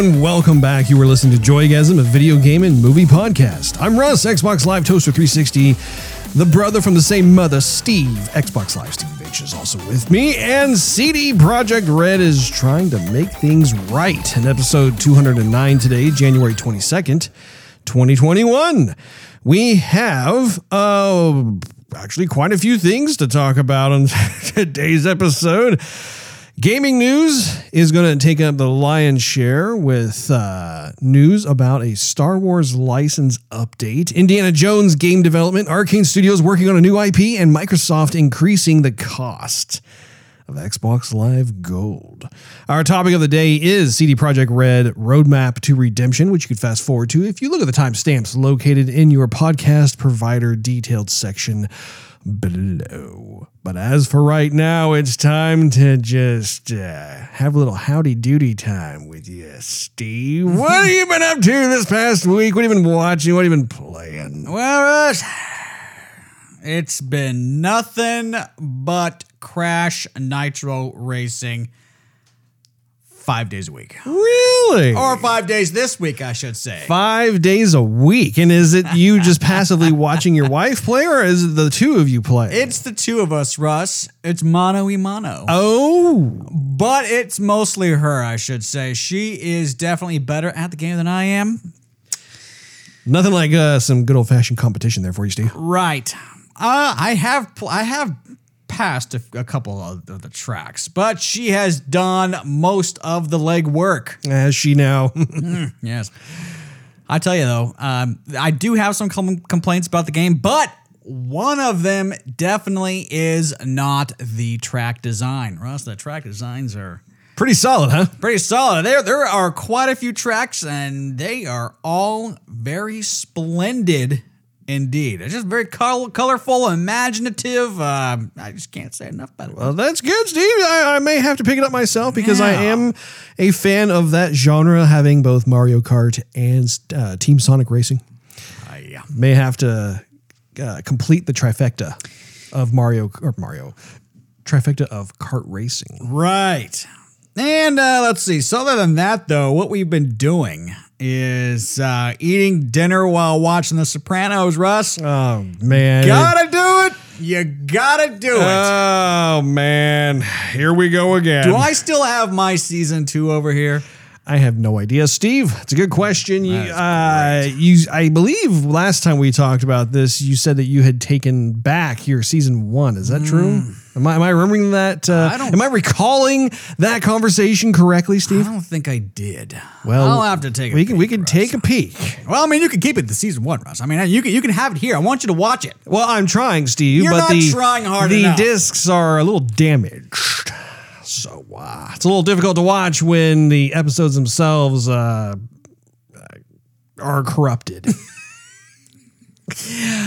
And welcome back. You were listening to Joygasm, a video game and movie podcast. I'm Russ, Xbox Live Toaster 360, the brother from the same mother, Steve. Xbox Live Steve H is also with me, and CD Projekt Red is trying to make things right. In episode 209 today, January 22nd, 2021, we have uh, actually quite a few things to talk about on today's episode. Gaming news is going to take up the lion's share with uh, news about a Star Wars license update, Indiana Jones game development, Arkane Studios working on a new IP, and Microsoft increasing the cost of Xbox Live Gold. Our topic of the day is CD Projekt Red Roadmap to Redemption, which you could fast forward to if you look at the timestamps located in your podcast provider detailed section below. But as for right now, it's time to just uh, have a little howdy doody time with you, Steve. What have you been up to this past week? What have you been watching? What have you been playing? Well, Russ, it's been nothing but Crash Nitro Racing five days a week. Really? Or five days this week, I should say. Five days a week. And is it you just passively watching your wife play, or is it the two of you play? It's the two of us, Russ. It's mano y mano. oh, But it's mostly her, I should say. She is definitely better at the game than I am. nothing like uh, some good old fashioned competition there for you, Steve. Right. Uh, I have pl- I have passed a, a couple of the, the tracks, but she has done most of the legwork. As she now. Yes. I tell you though, um, I do have some com- complaints about the game, but one of them definitely is not the track design. Russ, the track designs are Pretty solid, huh? pretty solid. There, there are quite a few tracks, and they are all very splendid indeed. It's just very col- colorful, imaginative. Um, I just can't say enough about it. Well, that's good, Steve. I, I may have to pick it up myself because I am a fan of that genre, having both Mario Kart and uh, Team Sonic Racing. Uh, yeah. May have to uh, complete the trifecta of Mario or Mario trifecta of kart racing. Right. And uh, let's see. So other than that, though, what we've been doing is uh, eating dinner while watching The Sopranos. Russ, Oh man! gotta do it. You gotta do it. Oh man! Here we go again. do I still have my season two over here? I have no idea, Steve. It's a good question. You, uh, you, I believe last time we talked about this, you said that you had taken back your season one. Is that true? Am I, am I remembering that? Uh, I don't- am I recalling that conversation correctly, Steve? I don't think I did. Well, I'll have to take. A We can we can Russ. take a peek. Well, I mean, you can keep it to season one, Russ. I mean, you can you can have it here. I want you to watch it. Well, I'm trying, Steve, You're but not the trying hard the enough. discs are a little damaged. So uh, it's a little difficult to watch when the episodes themselves uh, are corrupted.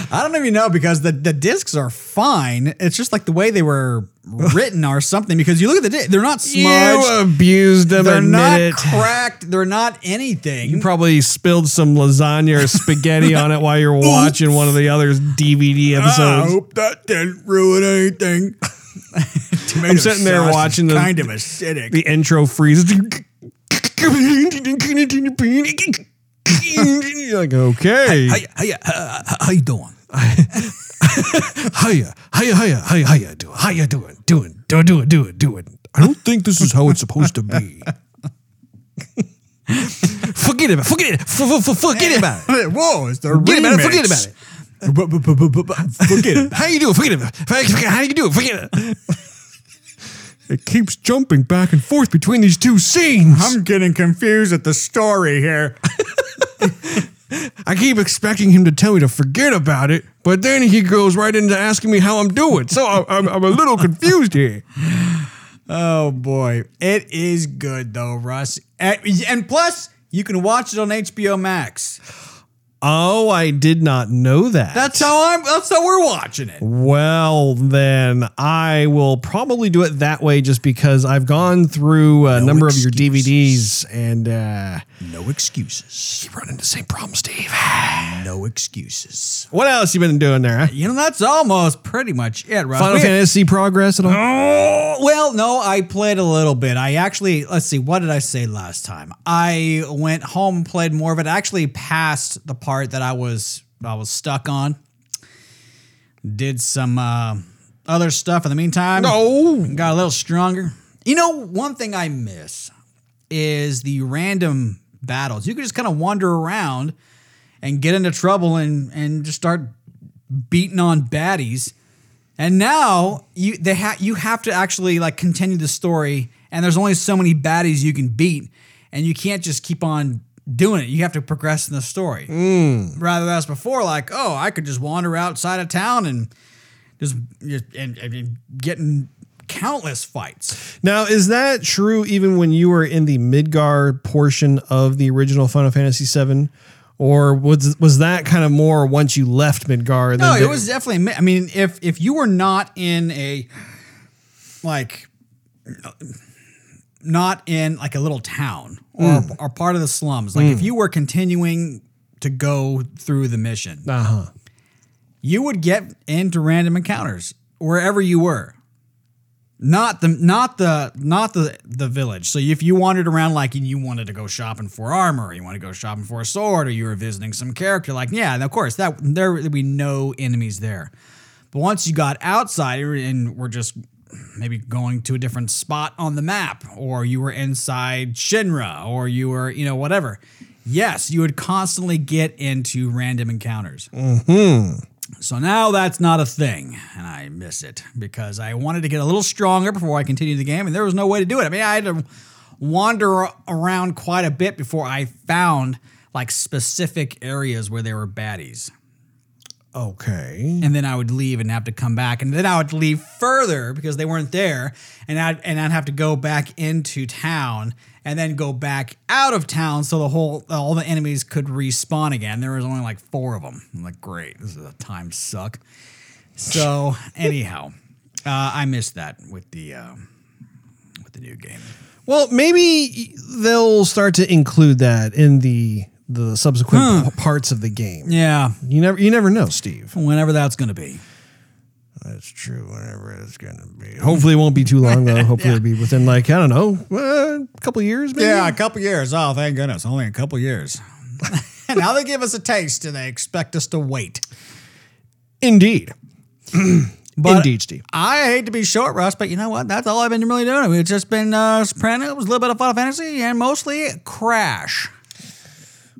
I don't even know because the, the discs are fine. It's just like the way they were written or something. Because you look at the disc, they're not smudged. You abused them. they're not it. cracked. They're not anything. You probably spilled some lasagna or spaghetti on it while you're watching one of the other DVD episodes. I hope that didn't ruin anything. I'm sitting there watching the kind of acidic. the intro freezes. Like, okay. How, how, how, how you doing? Hiya, hiya, hiya, hiya, hiya, do how you doing? Doing, do it, do it, do it, do it. I don't think this is how it's supposed to be. forget about it. Forget it. F- f- forget about it. Whoa, it's the Forget about it. Forget about it. Forget it. How you do it? Forget it. How you do it? Forget it. It keeps jumping back and forth between these two scenes. I'm getting confused at the story here. I keep expecting him to tell me to forget about it, but then he goes right into asking me how I'm doing. So I- I'm, I'm a little confused here. Oh boy, it is good though, Russ. And, and plus, you can watch it on HBO Max. Oh, I did not know that. That's how I'm. That's how we're watching it. Well, then I will probably do it that way just because I've gone through a number of your DVDs and uh, No excuses. you run into the same problem, Steve. No excuses. What else you been doing there? Huh? You know, that's almost pretty much it, right? Final Fantasy progress at all? Oh, well, no, I played a little bit. I actually, let's see, what did I say last time? I went home played more of it. I actually passed the part that I was I was stuck on. Did some uh, other stuff in the meantime. No. Got a little stronger. You know, one thing I miss is the random battles. You could just kind of wander around and get into trouble and and just start beating on baddies. And now you they ha- you have to actually like continue the story, and there's only so many baddies you can beat, and you can't just keep on doing it. You have to progress in the story. Mm. Rather than before, like oh, I could just wander outside of town and just and, and getting countless fights. Now, is that true even when you were in the Midgar portion of the original Final Fantasy VII? Or was was that kind of more once you left Midgar? No, it was definitely. I mean, if if you were not in a like not in like a little town or or part of the slums, like if you were continuing to go through the mission, Uh huh. you would get into random encounters wherever you were. Not the not the not the the village. So if you wandered around like and you wanted to go shopping for armor, or you want to go shopping for a sword, or you were visiting some character, like yeah, and of course that there would be no enemies there. But once you got outside and were just maybe going to a different spot on the map, or you were inside Shinra, or you were you know whatever, yes, you would constantly get into random encounters. Mm-hmm. So now that's not a thing, and I miss it because I wanted to get a little stronger before I continued the game, and there was no way to do it. I mean, I had to wander around quite a bit before I found like specific areas where there were baddies. Okay. And then I would leave and have to come back, and then I would leave further because they weren't there, and I'd and I'd have to go back into town and then go back out of town so the whole all the enemies could respawn again. There was only like four of them. I'm like, great, this is a time suck. So anyhow, uh, I missed that with the uh, with the new game. Well, maybe they'll start to include that in the the subsequent p- parts of the game. Yeah, You never you never know, Steve. whenever that's gonna be. That's true. Whenever it's gonna be. Hopefully, it won't be too long though. Hopefully, it'll be within like I don't know, uh, a couple years. Maybe? Yeah, a couple years. Oh, thank goodness, only a couple years. and now they give us a taste, and they expect us to wait. Indeed. But Indeed, Steve. I hate to be short, Russ, but you know what? That's all I've been really doing. It's just been uh, Sopranos, a little bit of Final Fantasy, and mostly Crash.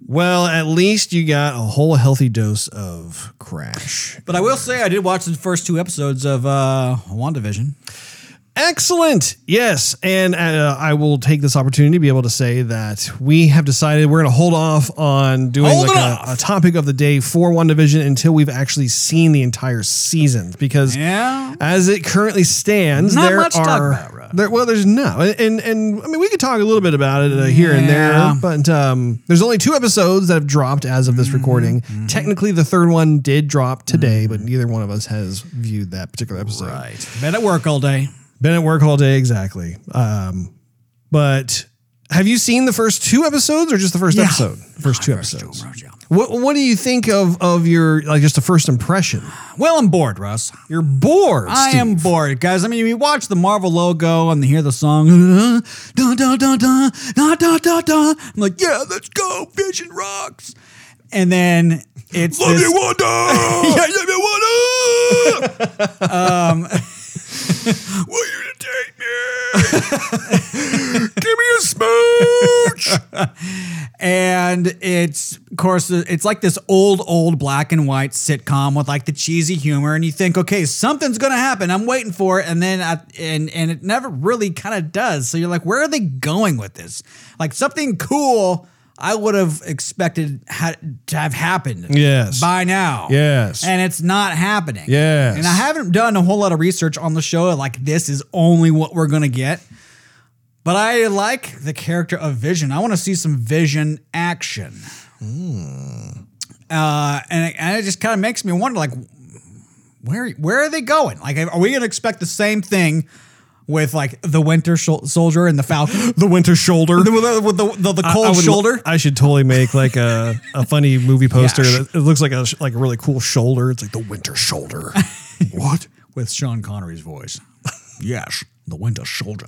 Well, at least you got a whole healthy dose of Crash. But I will say I did watch the first two episodes of uh, WandaVision. Excellent. Yes. And uh, I will take this opportunity to be able to say that we have decided we're going to hold off on doing Hold like a, a topic of the day for WandaVision until we've actually seen the entire season. Because Yeah. as it currently stands, Not there much are. talk about, there, well, there's no. And, and, and I mean, we could talk a little bit about it uh, here and there, but um, there's only two episodes that have dropped as of this Mm-hmm. recording. Technically, the third one did drop today, but neither one of us has viewed that particular episode. Right. Been at work all day. Been at work all day, exactly. Um, but have you seen the first two episodes or just the first Yeah. episode? First two episodes. Yeah. What What do you think of of your like just a first impression? Well, I'm bored, Russ. You're bored. I Steve. am bored, guys. I mean, you watch the Marvel logo and hear the song, dun, dun, dun, dun, dun, dun, dun, dun, dun. I'm like, yeah, let's go, Vision rocks. And then it's Love this, you, Wanda. yeah, love you, Wanda. um, Will you take me? Give me a smooch. and it's of course it's like this old old black and white sitcom with like the cheesy humor and you think okay something's gonna happen i'm waiting for it and then at, and and it never really kind of does so you're like where are they going with this like something cool i would have expected had to have happened Yes. by now Yes. and it's not happening Yes. and i haven't done a whole lot of research on the show like this is only what we're gonna get but I like the character of Vision. I want to see some Vision action. uh, and it, and it just kind of makes me wonder, like, where where are they going? Like, are we going to expect the same thing? With like the Winter Shol- Soldier and the Falcon, The Winter Shoulder. with the, with the, the, the cold I would- shoulder. I should totally make like a, a funny movie poster. Yeah. that it looks like a like a really cool shoulder. It's like the Winter Shoulder. what? with Sean Connery's voice. yes, the Winter Soldier.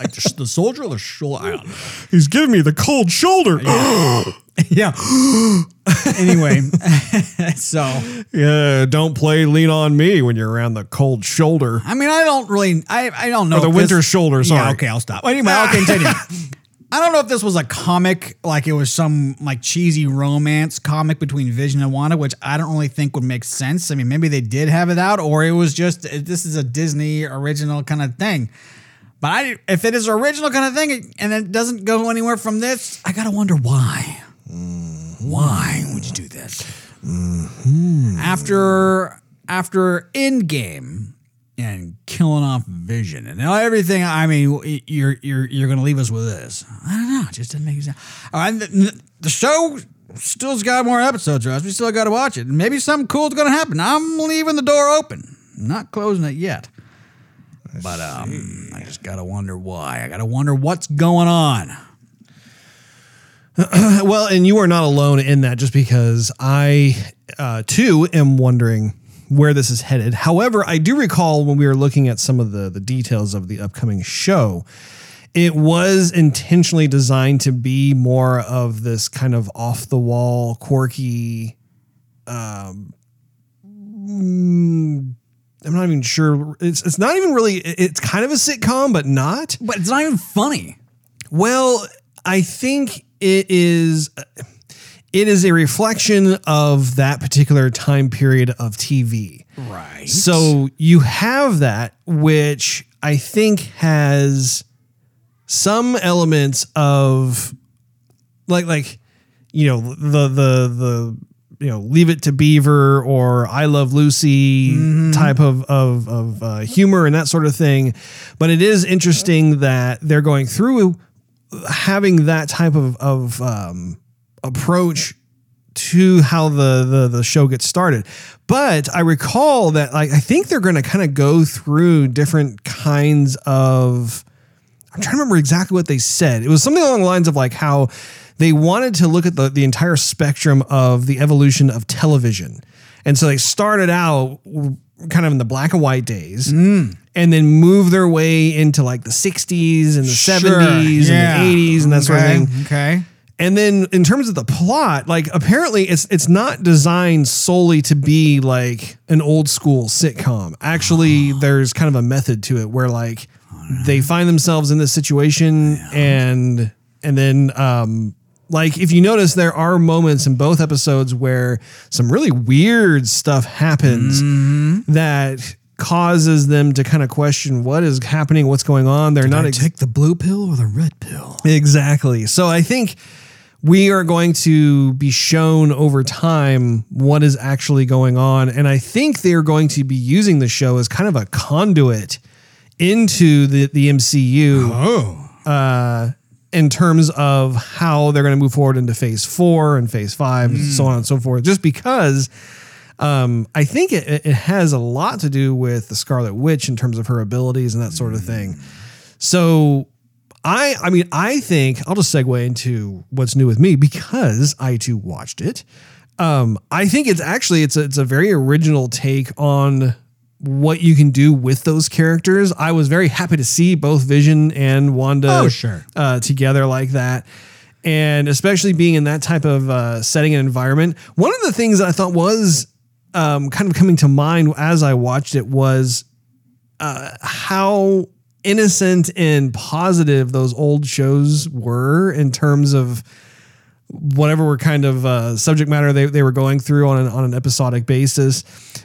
Like the, the soldier or the shoulder? I don't know. He's giving me the cold shoulder. Yeah. anyway, so Yeah, don't play lean on me when you're around the cold shoulder. I mean, I don't really, I, I don't know. Or the winter this- shoulder, sorry. Yeah, okay, I'll stop. Anyway, I'll continue. I don't know if this was a comic, like it was some like cheesy romance comic between Vision and Wanda, which I don't really think would make sense. I mean, maybe they did have it out, or it was just this is a Disney original kind of thing. But I, if it is original kind of thing and it doesn't go anywhere from this, I gotta wonder why. Why would you do this? Mm-hmm. After after Endgame and killing off Vision and everything, I mean, you're you're you're gonna leave us with this. I don't know. It just doesn't make sense. Uh, All right, the, the show still's got more episodes, Russ. We still got to watch it. Maybe something cool's gonna happen. I'm leaving the door open, not closing it yet. But um, I just gotta wonder why. I gotta wonder what's going on. Well, and you are not alone in that just because I uh, too am wondering where this is headed. However, I do recall when we were looking at some of the, the details of the upcoming show, it was intentionally designed to be more of this kind of off the wall, quirky. Um, mm, I'm not even sure. It's it's not even really. It's kind of a sitcom, but not. But it's not even funny. Well, I think it is it is a reflection of that particular time period of TV. Right. So you have that which I think has some elements of like like you know the the the you know leave it to beaver or i love lucy type of of, of uh, humor and that sort of thing but it is interesting that they're going through having that type of of um, approach to how the, the the show gets started. But I recall that like I think they're going to kind of go through different kinds of. I'm trying to remember exactly what they said. It was something along the lines of like how they wanted to look at the the entire spectrum of the evolution of television, and so they started out kind of in the black and white days. And then move their way into like the 60s and the 70s and the 80s and that sort of thing. Okay. And then in terms of the plot, like apparently it's it's not designed solely to be like an old school sitcom. Actually, there's kind of a method to it where like they find themselves in this situation and and then um like if you notice there are moments in both episodes where some really weird stuff happens that causes them to kind of question what is happening, what's going on. They're not ex- take the blue pill or the red pill? Exactly. So I think we are going to be shown over time what is actually going on. And I think they're going to be using the show as kind of a conduit into the, the MCU Oh. uh, in terms of how they're going to move forward into phase four and phase five, and so on and so forth. Just because um, I think it, it has a lot to do with the Scarlet Witch in terms of her abilities and that sort of thing. So I I mean I think I'll just segue into what's new with me because I too watched it. Um, I think it's actually it's a, it's a very original take on what you can do with those characters. I was very happy to see both Vision and Wanda Oh, sure. uh, together like that. And especially being in that type of uh, setting and environment. One of the things that I thought was um, kind of coming to mind as I watched it was uh, how innocent and positive those old shows were in terms of whatever were kind of uh, subject matter they, they were going through on an, on an episodic basis.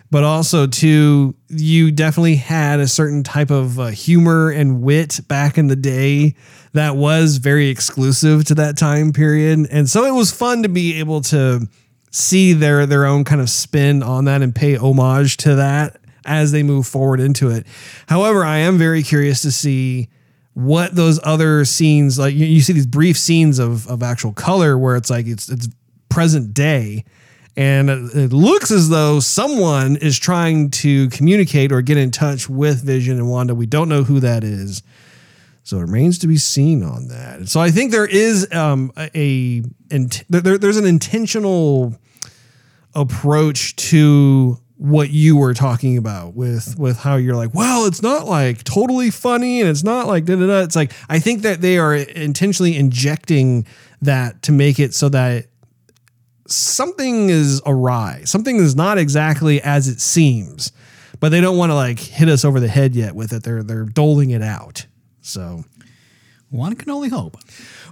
But also, too, you definitely had a certain type of uh, humor and wit back in the day that was very exclusive to that time period. And so it was fun to be able to see their their own kind of spin on that and pay homage to that as they move forward into it. However, I am very curious to see what those other scenes like you, you see these brief scenes of of actual color where it's like it's it's present day And it looks as though someone is trying to communicate or get in touch with Vision and Wanda. We don't know who that is. So it remains to be seen on that. So I think there is um, a, a there, there's an intentional approach to what you were talking about with with how you're like, well, it's not like totally funny and it's not like da da da. It's like I think that they are intentionally injecting that to make it so that something is awry. Something is not exactly as it seems, but they don't want to like hit us over the head yet with it. They're they're doling it out. So One can only hope.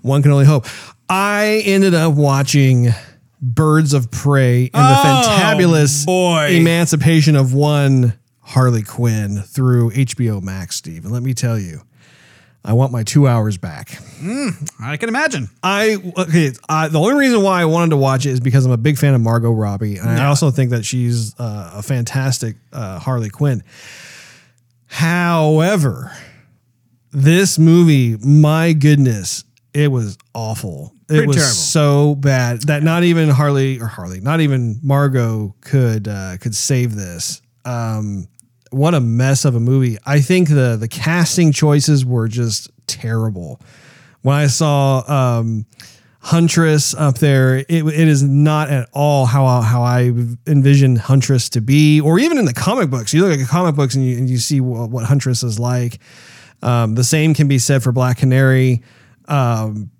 one can only hope. I ended up watching Birds of Prey and the Oh, fantabulous boy. emancipation of one Harley Quinn through HBO Max, Steve. And let me tell you, I want my two hours back. I can imagine. I okay. Uh, the only reason why I wanted to watch it is because I'm a big fan of Margot Robbie, and I also think that she's uh, a fantastic uh, Harley Quinn. However, this movie, my goodness, it was awful. It was terrible. so bad that not even Harley or Harley, not even Margot could uh, could save this. Um, what a mess of a movie. I think the the casting choices were just terrible. When I saw um, Huntress up there, it, it is not at all how how I envisioned Huntress to be, or even in the comic books. You look at the comic books and you, and you see what, what Huntress is like. Um, the same can be said for Black Canary. Um,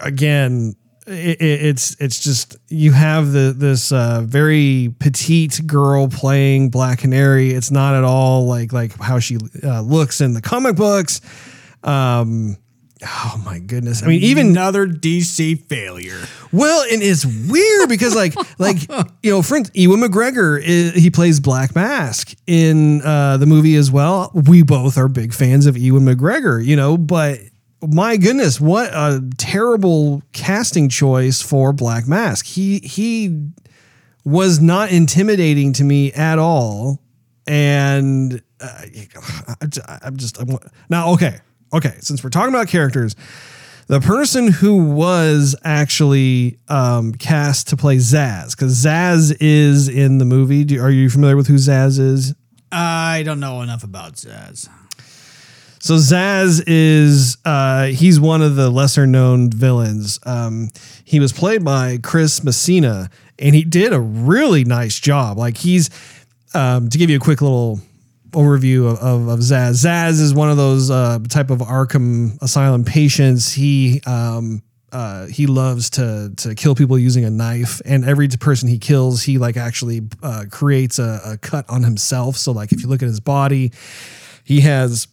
again, it, it- it's it's just you have the this uh, very petite girl playing Black Canary. It's not at all like like how she uh, looks in the comic books. Um, oh my goodness! I mean, even another DC failure. well, and it's weird because like like you know, instance, Ewan McGregor is, he plays Black Mask in uh, the movie as well. We both are big fans of Ewan McGregor, you know, but my goodness, what a terrible casting choice for Black Mask. He he was not intimidating to me at all, and uh, I'm just I'm, now okay okay. Since we're talking about characters the person who was actually um, cast to play Zsasz, because Zsasz is in the movie. Do, are you familiar with who Zsasz is? I don't know enough about Zsasz. So Zsasz is uh, he's one of the lesser known villains. Um, he was played by Chris Messina, and he did a really nice job. Like he's um, to give you a quick little overview of, of, of Zsasz. Zsasz is one of those uh, type of Arkham Asylum patients. He um, uh, he loves to to kill people using a knife, and every person he kills, he like actually uh, creates a, a cut on himself. So like if you look at his body, he has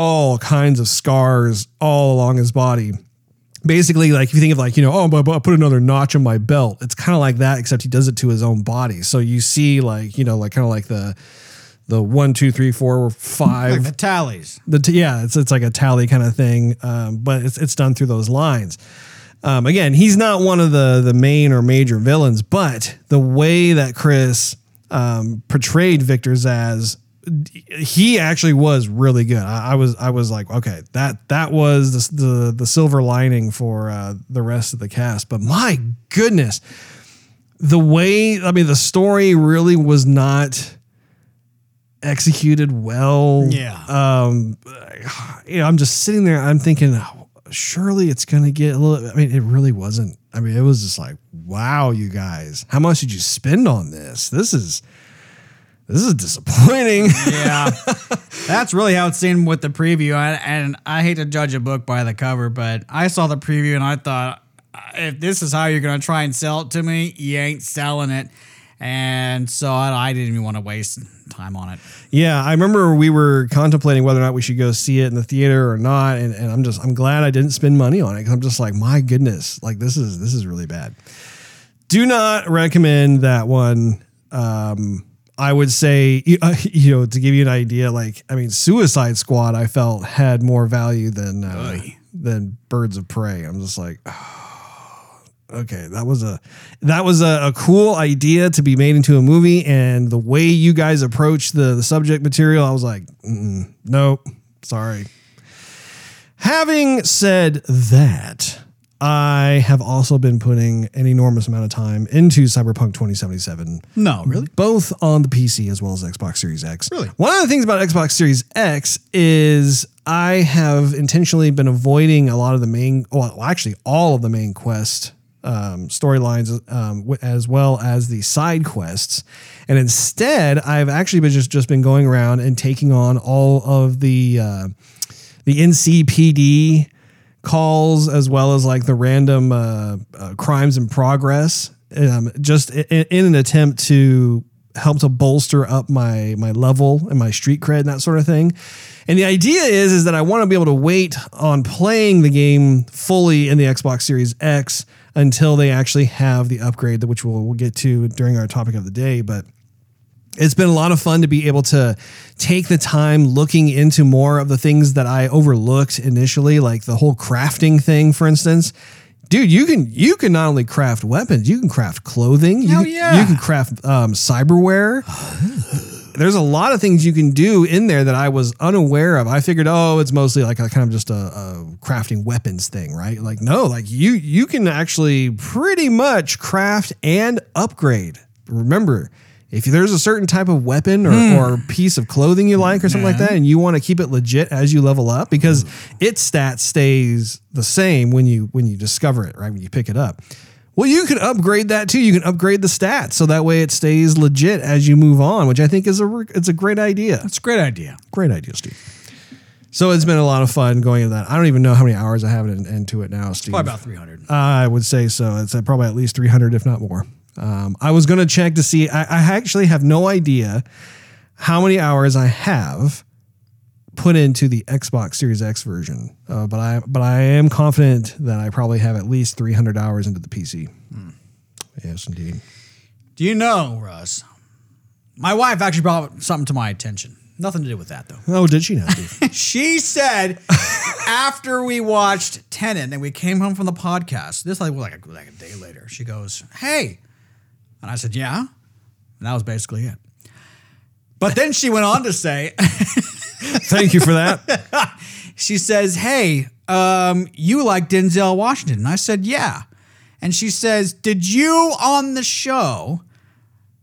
all kinds of scars all along his body. Basically, like if you think of like, you know, oh, but, but I put another notch on my belt. It's kind of like that, except he does it to his own body. So you see like, you know, like kind of like the the one, two, three, four, five. Like the tallies. The t- yeah, it's it's like a tally kind of thing, um, but it's it's done through those lines. Um, again, he's not one of the the main or major villains, but the way that Chris um, portrayed Victor Zsasz, he actually was really good. I, I was I was like, okay, that that was the the, the silver lining for uh, the rest of the cast. But my goodness, the way I mean, the story really was not executed well. Yeah. Um, you know, I'm just sitting there. I'm thinking, "Oh, surely it's going to get a little. I mean, it really wasn't. I mean, it was just like, wow, you guys, how much did you spend on this? This is this is disappointing. Yeah, that's really how it seemed with the preview. I, and I hate to judge a book by the cover, but I saw the preview and I thought, if this is how you're going to try and sell it to me, you ain't selling it. And so I, I didn't even want to waste time on it. yeah, I remember we were contemplating whether or not we should go see it in the theater or not, and, and I'm just I'm glad I didn't spend money on it because I'm just like, my goodness, like this is this is really bad. Do not recommend that one. Um, I would say, you uh, know, to give you an idea, like I mean, Suicide Squad, I felt had more value than uh, than Birds of Prey. I'm just like, oh, okay, that was a that was a, a cool idea to be made into a movie, and the way you guys approached the the subject material, I was like, nope, sorry. Having said that, I have also been putting an enormous amount of time into Cyberpunk 2077. No, really? Both on the PC as well as Xbox Series X. Really? One of the things about Xbox Series X is I have intentionally been avoiding a lot of the main, well, actually, all of the main quest um, storylines um, as well as the side quests. And instead, I've actually been just, just been going around and taking on all of the uh, the NCPD calls as well as like the random uh, uh, crimes in progress, um, just in, in an attempt to help to bolster up my my level and my street cred and that sort of thing. And the idea is is that I want to be able to wait on playing the game fully in the Xbox Series X until they actually have the upgrade, which we'll, we'll get to during our topic of the day. But it's been a lot of fun to be able to take the time looking into more of the things that I overlooked initially, like the whole crafting thing, for instance. Dude, you can you can not only craft weapons, you can craft clothing. Hell you, yeah. you can craft um, cyberware. There's a lot of things you can do in there that I was unaware of. I figured, oh, it's mostly like a kind of just a, a crafting weapons thing, right? Like, no, like you you can actually pretty much craft and upgrade. Remember, if there's a certain type of weapon or, hmm. or piece of clothing you like or something like that, and you want to keep it legit as you level up, because hmm. its stat stays the same when you when you discover it, right? When you pick it up. Well, you can upgrade that too. You can upgrade the stats so that way it stays legit as you move on, which I think is a it's a great idea. That's a great idea. Great idea, Steve. So it's been a lot of fun going into that. I don't even know how many hours I have in, into it now, Steve. Probably about 300. I would say so. It's probably at least 300, if not more. Um, I was going to check to see. I, I actually have no idea how many hours I have put into the Xbox Series X version, uh, but I but I am confident that I probably have at least 300 hours into the PC. Yes, indeed. Do you know, Russ? My wife actually brought something to my attention. Nothing to do with that, though. Oh, did she Steve? She said after we watched Tenet and we came home from the podcast, this like like a, like a day later, she goes, "Hey," and I said, "Yeah," and that was basically it. But then she went on to say, Thank you for that. she says, "Hey, um, you like Denzel Washington?" And I said, "Yeah." And she says, "Did you on the show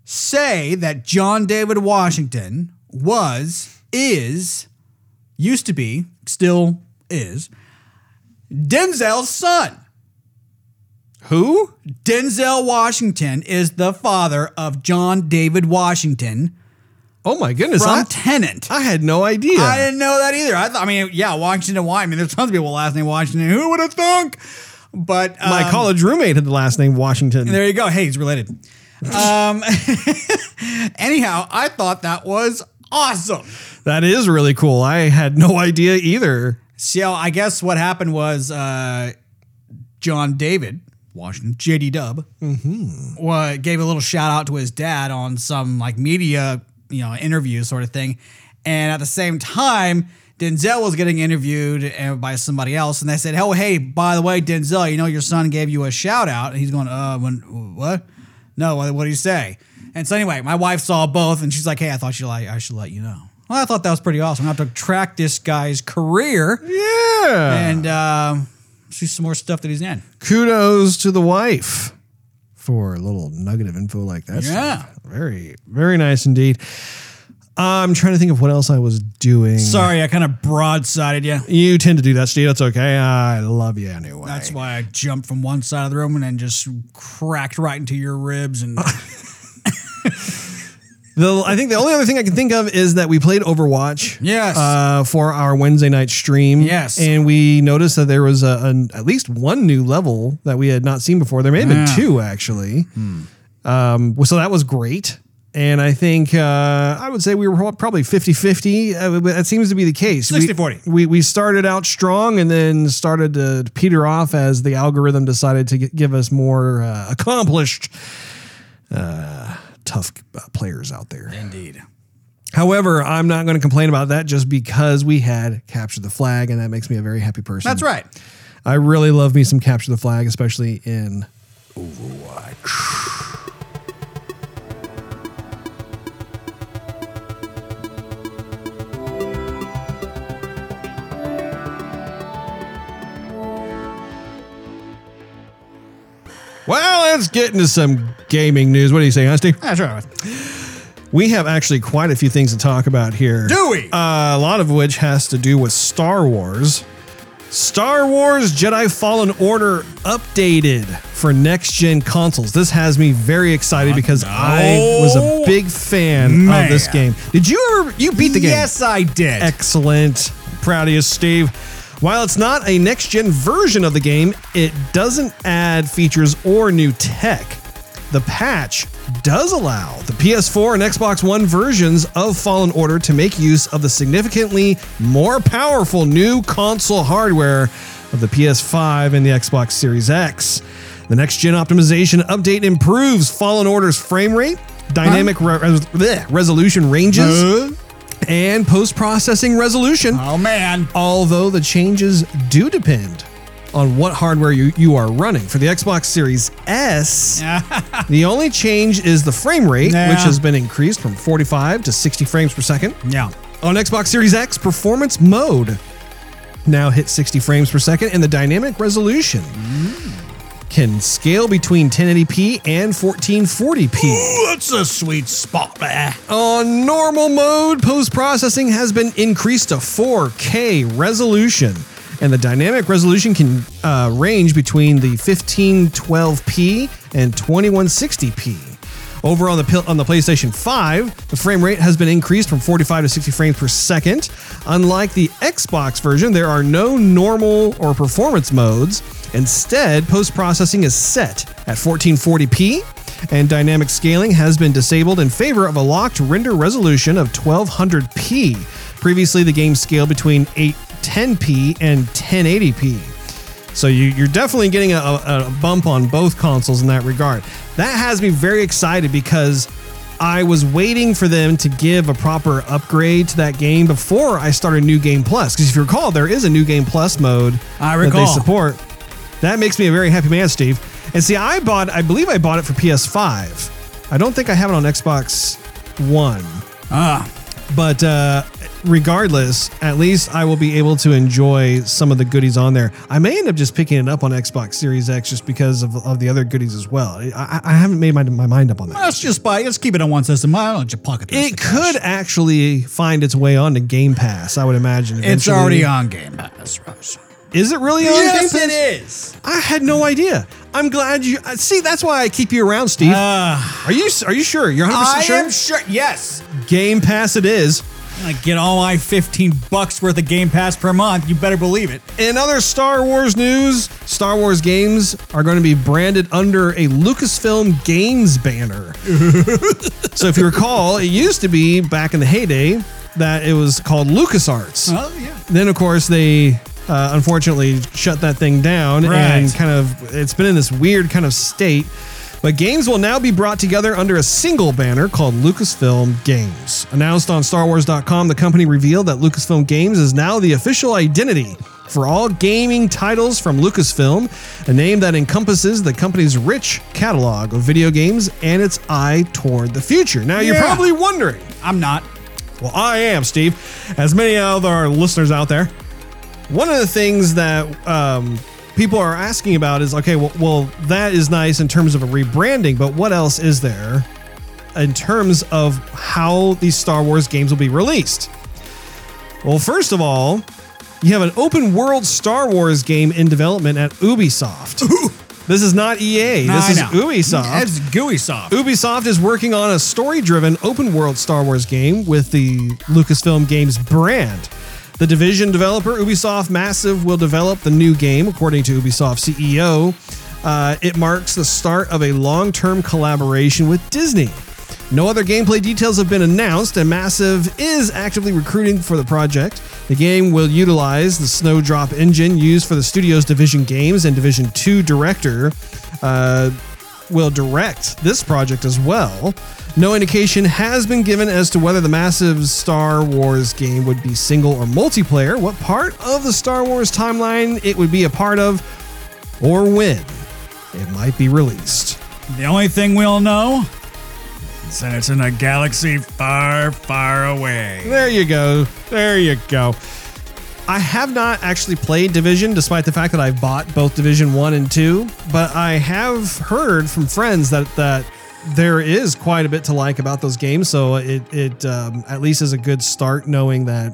say that John David Washington was is used to be still is Denzel's son?" Who? Denzel Washington is the father of John David Washington Oh my goodness! from I, Tenet. I had no idea. I didn't know that either. I, th- I mean, yeah, Washington. Why? I mean, there's tons of people with last name Washington. Who would have thunk? But My um, college roommate had the last name Washington. There you go. Hey, he's related. Um, anyhow, I thought that was awesome. That is really cool. I had no idea either. So I guess what happened was uh, John David Washington, JD Dub, wa- gave a little shout out to his dad on some like media, you know, interview sort of thing, and at the same time. Denzel was getting interviewed uh, by somebody else, and they said, "Oh, hey, by the way, Denzel, you know your son gave you a shout out." And he's going, "Uh, when what? No, what did he say?" And so anyway, my wife saw both, and she's like, "Hey, I thought you like I should let you know." Well, I thought that was pretty awesome. I have to track this guy's career Yeah. and uh, see some more stuff that he's in. kudos to the wife for a little nugget of info like that. Yeah. Steve. Very, very nice indeed. I'm trying to think of what else I was doing. Sorry, I kind of broadsided you. You tend to do that, Steve. That's okay. I love you anyway. That's why I jumped from one side of the room and then just cracked right into your ribs. And The, I think the only other thing I can think of is that we played Overwatch. Yes. Uh, for our Wednesday night stream. Yes. And we noticed that there was a, an, at least one new level that we had not seen before. There may have been Yeah. two actually. Um, well, so that was great. And I think uh, I would say we were probably 50 50. Uh, that seems to be the case. We- 60-40. We, we started out strong and then started to peter off as the algorithm decided to gi- give us more uh, accomplished, uh, tough uh, players out there. indeed, However, I'm not going to complain about that just because we had capture the flag, and that makes me a very happy person. that's right. I really love me some capture the flag, especially in Overwatch. Well, let's get into some gaming news. What do you say, huh, Steve? That's right. We have actually quite a few things to talk about here. Do we? Uh, a lot of which has to do with Star Wars. Star Wars Jedi Fallen Order updated for next gen consoles. This has me very excited because I was a big fan of this game. Did you ever you beat the game? Yes, I did. Excellent. Proud of you, Steve. While it's not a next gen version of the game, it doesn't add features or new tech. The patch does allow the PS4 and Xbox One versions of Fallen Order to make use of the significantly more powerful new console hardware of the PS5 and the Xbox Series X. The next gen optimization update improves Fallen Order's frame rate, dynamic re- res- bleh, resolution ranges, and post processing resolution. oh man. Although the changes do depend on what hardware you, you are running. For the Xbox Series S, the only change is the frame rate, Yeah. which has been increased from 45 to 60 frames per second. Yeah. On Xbox Series X, performance mode now hits 60 frames per second, and the dynamic resolution mm. Can scale between 1080p and 1440p. That's a sweet spot there. On normal mode, post processing has been increased to 4K resolution, and the dynamic resolution can uh, range between the 1512p and 2160p. Over on the on the PlayStation 5, the frame rate has been increased from 45 to 60 frames per second. Unlike the Xbox version, there are no normal or performance modes. Instead, post processing is set at 1440p and dynamic scaling has been disabled in favor of a locked render resolution of 1200p. Previously, the game scaled between 810p and 1080p. So you, you're definitely getting a, a, bump on both consoles in that regard. That has me very excited because I was waiting for them to give a proper upgrade to that game before I started New Game Plus. Because if you recall, there is a New Game Plus mode I that they recall. support. That makes me a very happy man, Steve. And see, I bought, I believe I bought it for PS5. I don't think I have it on Xbox One. Ah. But uh, regardless, at least I will be able to enjoy some of the goodies on there. I may end up just picking it up on Xbox Series X just because of, of the other goodies as well. I, I haven't made my, my mind up on that. Let's just buy. Let's keep it on one system. Why don't you pocket this? It could actually find its way onto Game Pass, I would imagine. It's eventually. already on Game Pass, Rose. Is it really on Game Yes, Pass? it is. I had no idea. I'm glad you uh, see. That's why I keep you around, Steve. are you Are you sure? You're 100 Uh, I percent sure. am sure. Yes. Game Pass, it is. I get all my 15 bucks worth of Game Pass per month. You better believe it. In other Star Wars news, Star Wars games are going to be branded under a Lucasfilm Games banner. so, if you recall, it used to be back in the heyday that it was called LucasArts. Oh yeah. Then, of course, they uh, unfortunately shut that thing down and kind of it's been in this weird kind of state. But games will now be brought together under a single banner called Lucasfilm Games. Announced on StarWars.com, the company revealed that Lucasfilm Games is now the official identity for all gaming titles from Lucasfilm, a name that encompasses the company's rich catalog of video games and its eye toward the future. Now, you're probably wondering, I'm not. well, I am, Steve. As many of our listeners out there, one of the things that um, people are asking about is okay, well, well, that is nice in terms of a rebranding, but what else is there in terms of how these Star Wars games will be released? Well, first of all, you have an open world Star Wars game in development at Ubisoft. this is not EA. This I is know. Ubisoft. It's gooey soft. Ubisoft is working on a story driven open world Star Wars game with the Lucasfilm Games brand. The division developer, Ubisoft Massive, will develop the new game, according to Ubisoft CEO. Uh, it marks the start of a long term collaboration with Disney. No other gameplay details have been announced, and Massive is actively recruiting for the project. The game will utilize the Snowdrop engine used for the studio's Division games, and Division 2 director uh, will direct this project as well. No indication has been given as to whether the massive Star Wars game would be single or multiplayer, what part of the Star Wars timeline it would be a part of, or when it might be released. The only thing we'll know is that it's in a galaxy far, far away. There you go. There you go. I have not actually played Division, despite the fact that I've bought both Division One and Two. But I have heard from friends that that there is quite a bit to like about those games. So it it um, at least is a good start, knowing that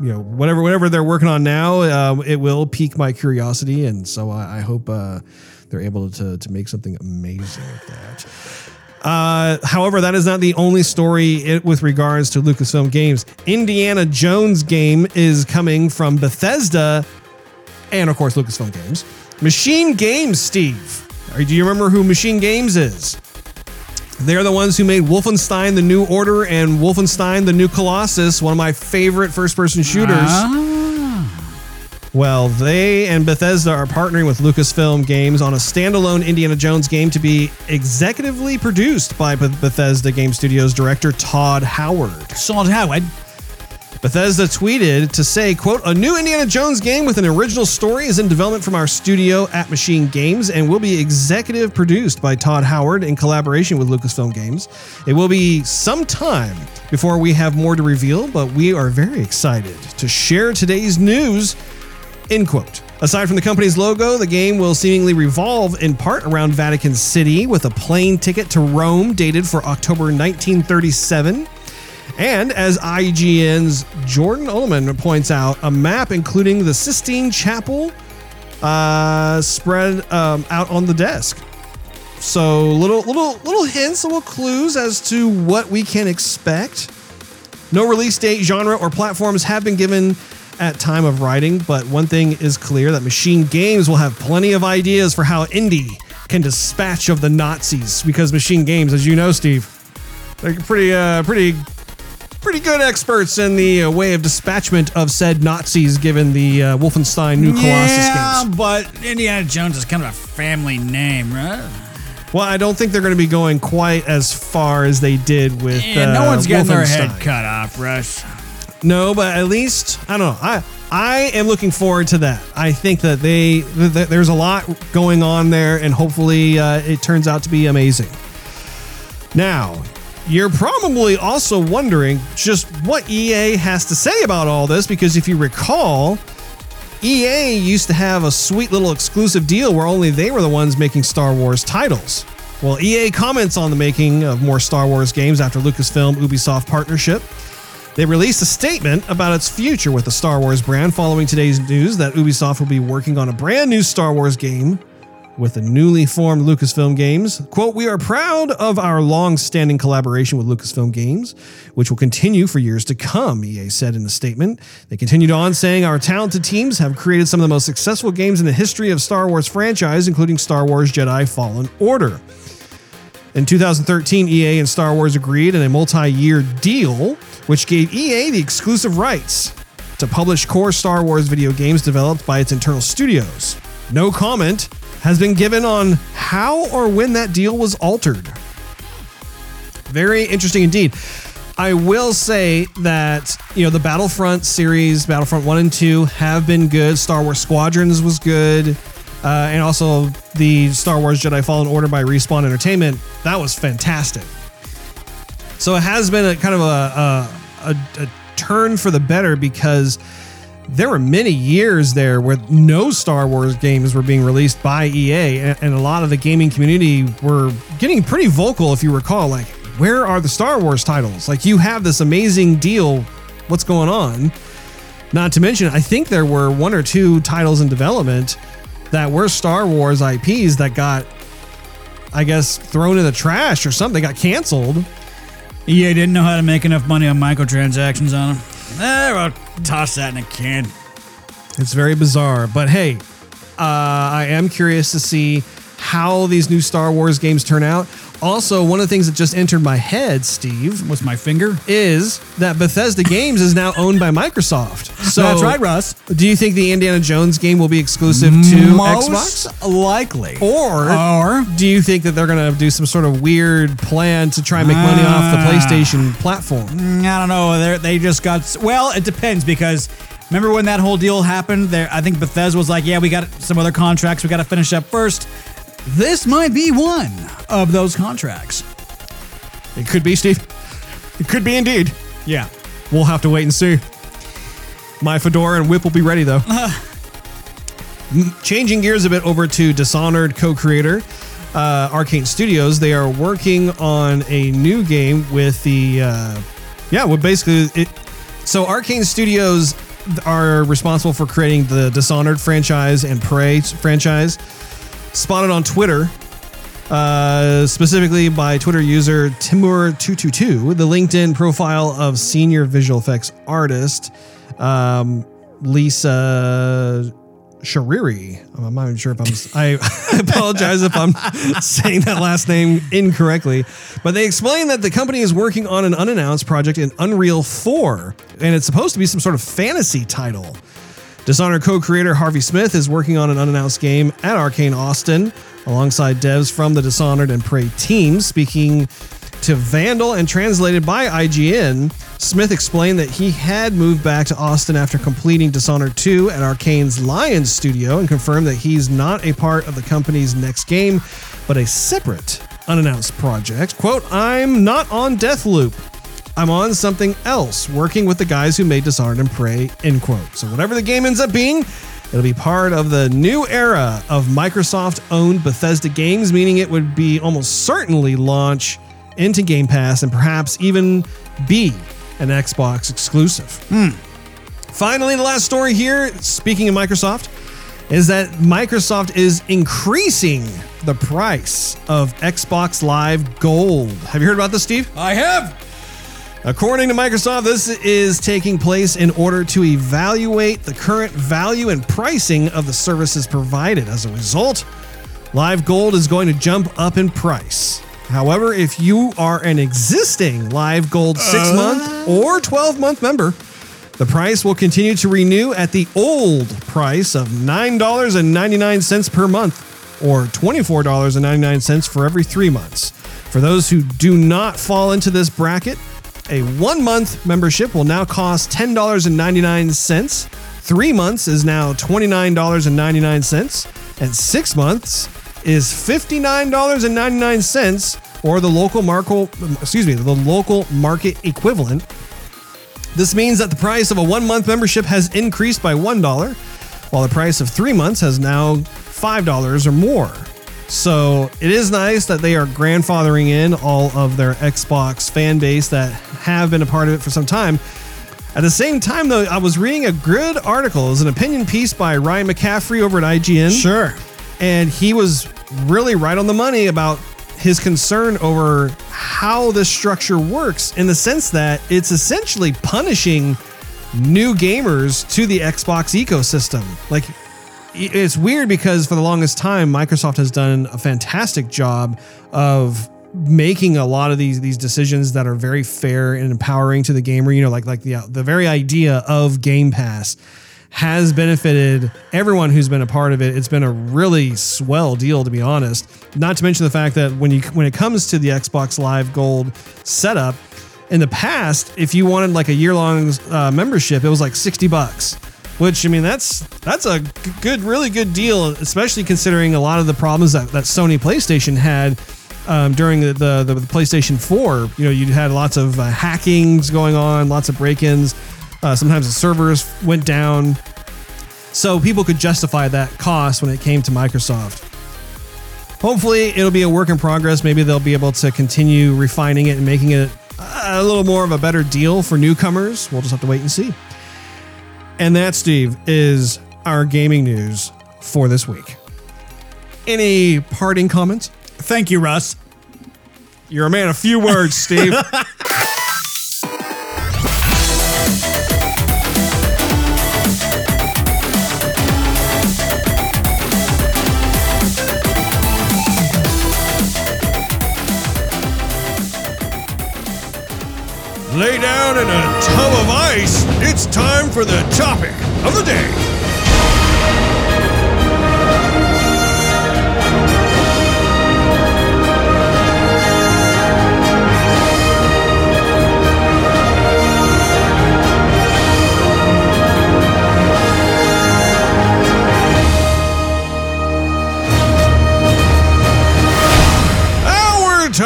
you know whatever whatever they're working on now, uh, it will pique my curiosity, and so I, I hope uh, they're able to to make something amazing with that. Uh, however, that is not the only story it, with regards to Lucasfilm games. Indiana Jones game is coming from Bethesda and, of course, Lucasfilm games. Machine Games, Steve. Do you remember who Machine Games is? They're the ones who made Wolfenstein The New Order and Wolfenstein The New Colossus, one of my favorite first person shooters. Ah. Well, they and Bethesda are partnering with Lucasfilm Games on a standalone Indiana Jones game to be executively produced by Beth- Bethesda Game Studios director Todd Howard. Solid Howard. Bethesda tweeted to say, quote, a new Indiana Jones game with an original story is in development from our studio at Machine Games and will be executive produced by Todd Howard in collaboration with Lucasfilm Games. It will be some time before we have more to reveal, but we are very excited to share today's news End quote. Aside from the company's logo, the game will seemingly revolve in part around Vatican City with a plane ticket to Rome dated for October 1937. And as IGN's Jordan Oloman points out, a map including the Sistine Chapel uh, spread um, out on the desk. So little little little hints, little clues as to what we can expect. No release date, genre, or platforms have been given at time of writing, but one thing is clear that Machine Games will have plenty of ideas for how Indy can dispatch of the Nazis because Machine Games, as you know, Steve, they're pretty uh pretty pretty good experts in the uh, way of dispatchment of said Nazis given the uh, Wolfenstein New Colossus yeah, games. but Indiana Jones is kind of a family name, right? Well, I don't think they're going to be going quite as far as they did with uh, no one's getting their head cut off, Russ. No, but at least I don't know. I I am looking forward to that. I think that they th- th- there's a lot going on there, and hopefully uh, it turns out to be amazing. Now, you're probably also wondering just what EA has to say about all this, because if you recall, EA used to have a sweet little exclusive deal where only they were the ones making Star Wars titles. Well, EA comments on the making of more Star Wars games after Lucasfilm Ubisoft partnership. They released a statement about its future with the Star Wars brand following today's news that Ubisoft will be working on a brand new Star Wars game with the newly formed Lucasfilm Games. Quote, We are proud of our long standing collaboration with Lucasfilm Games, which will continue for years to come, EA said in a statement. They continued on saying, Our talented teams have created some of the most successful games in the history of Star Wars franchise, including Star Wars Jedi Fallen Order. In 2013, EA and Star Wars agreed in a multi year deal, which gave EA the exclusive rights to publish core Star Wars video games developed by its internal studios. No comment has been given on how or when that deal was altered. Very interesting indeed. I will say that, you know, the Battlefront series, Battlefront 1 and 2, have been good. Star Wars Squadrons was good. Uh, and also the Star Wars Jedi Fallen Order by Respawn Entertainment. That was fantastic. So it has been a kind of a, a, a, a turn for the better because there were many years there where no Star Wars games were being released by EA, and, and a lot of the gaming community were getting pretty vocal, if you recall, like, where are the Star Wars titles? Like, you have this amazing deal. What's going on? Not to mention, I think there were one or two titles in development that were Star Wars IPs that got, I guess, thrown in the trash or something, got canceled. EA didn't know how to make enough money on microtransactions on them. Eh, well, toss that in a can. It's very bizarre, but hey, uh, I am curious to see how these new Star Wars games turn out. Also, one of the things that just entered my head, Steve, What's my finger? is that Bethesda Games is now owned by Microsoft. So That's right, Russ. Do you think the Indiana Jones game will be exclusive to Most Xbox? likely. Or Or do you think that they're going to do some sort of weird plan to try and make money off the Ah. PlayStation platform? Mm, I don't know. They they just got well. It depends because remember when that whole deal happened? There, I think Bethesda was like, "Yeah, we got some other contracts. We got to finish up first. This might be one of those contracts. It could be, Steve. It could be indeed. Yeah. We'll have to wait and see. My fedora and whip will be ready though. M- Changing gears a bit over to Dishonored co-creator uh, Arkane Studios. They are working on a new game with the uh, yeah. Well, basically, it, so Arkane Studios are responsible for creating the Dishonored franchise and Prey franchise. Spotted on Twitter, uh, specifically by Twitter user Timur222, the LinkedIn profile of senior visual effects artist um, Lisa Shariri. I'm not even sure if I'm. I apologize if I'm saying that last name incorrectly, but they explain that the company is working on an unannounced project in Unreal 4, and it's supposed to be some sort of fantasy title. Dishonored co-creator Harvey Smith is working on an unannounced game at Arkane Austin alongside devs from the Dishonored and Prey teams. Speaking to Vandal and translated by IGN, Smith explained that he had moved back to Austin after completing Dishonored 2 at Arkane's Lions studio and confirmed that he's not a part of the company's next game, but a separate unannounced project. Quote, I'm not on Deathloop. I'm on something else, working with the guys who made Dishonored and Prey, end quote. So whatever the game ends up being, it'll be part of the new era of Microsoft-owned Bethesda games, meaning it would be almost certainly launch into Game Pass and perhaps even be an Xbox exclusive. Hmm. Finally, the last story here, speaking of Microsoft, is that Microsoft is increasing the price of Xbox Live Gold. Have you heard about this, Steve? I have. According to Microsoft, this is taking place in order to evaluate the current value and pricing of the services provided. As a result, Live Gold is going to jump up in price. However, if you are an existing Live Gold 6 month uh? or 12 month member, the price will continue to renew at the old price of $9.99 per month or $24.99 for every three months. For those who do not fall into this bracket, a one month membership will now cost $10.99. Three months is now $29.99. And six months is $59.99 or the local market, excuse me, the local market equivalent. This means that the price of a one month membership has increased by $1, while the price of three months has now $5 or more. So it is nice that they are grandfathering in all of their Xbox fan base that have been a part of it for some time. At the same time, though, I was reading a good article. It was an opinion piece by Ryan McCaffrey over at IGN. Sure. And he was really right on the money about his concern over how this structure works in the sense that it's essentially punishing new gamers to the Xbox ecosystem. Like, it's weird because for the longest time, Microsoft has done a fantastic job of making a lot of these these decisions that are very fair and empowering to the gamer. You know, like like the the very idea of Game Pass has benefited everyone who's been a part of it. It's been a really swell deal, to be honest. Not to mention the fact that when you when it comes to the Xbox Live Gold setup, in the past, if you wanted like a year long uh, membership, it was like sixty bucks. Which I mean, that's that's a good, really good deal, especially considering a lot of the problems that, that Sony PlayStation had um, during the, the the PlayStation 4. You know, you had lots of uh, hackings going on, lots of break-ins. Uh, sometimes the servers went down, so people could justify that cost when it came to Microsoft. Hopefully, it'll be a work in progress. Maybe they'll be able to continue refining it and making it a little more of a better deal for newcomers. We'll just have to wait and see. And that, Steve, is our gaming news for this week. Any parting comments? Thank you, Russ. You're a man of few words, Steve. Lay down in a tub of ice. It's time for the topic of the day.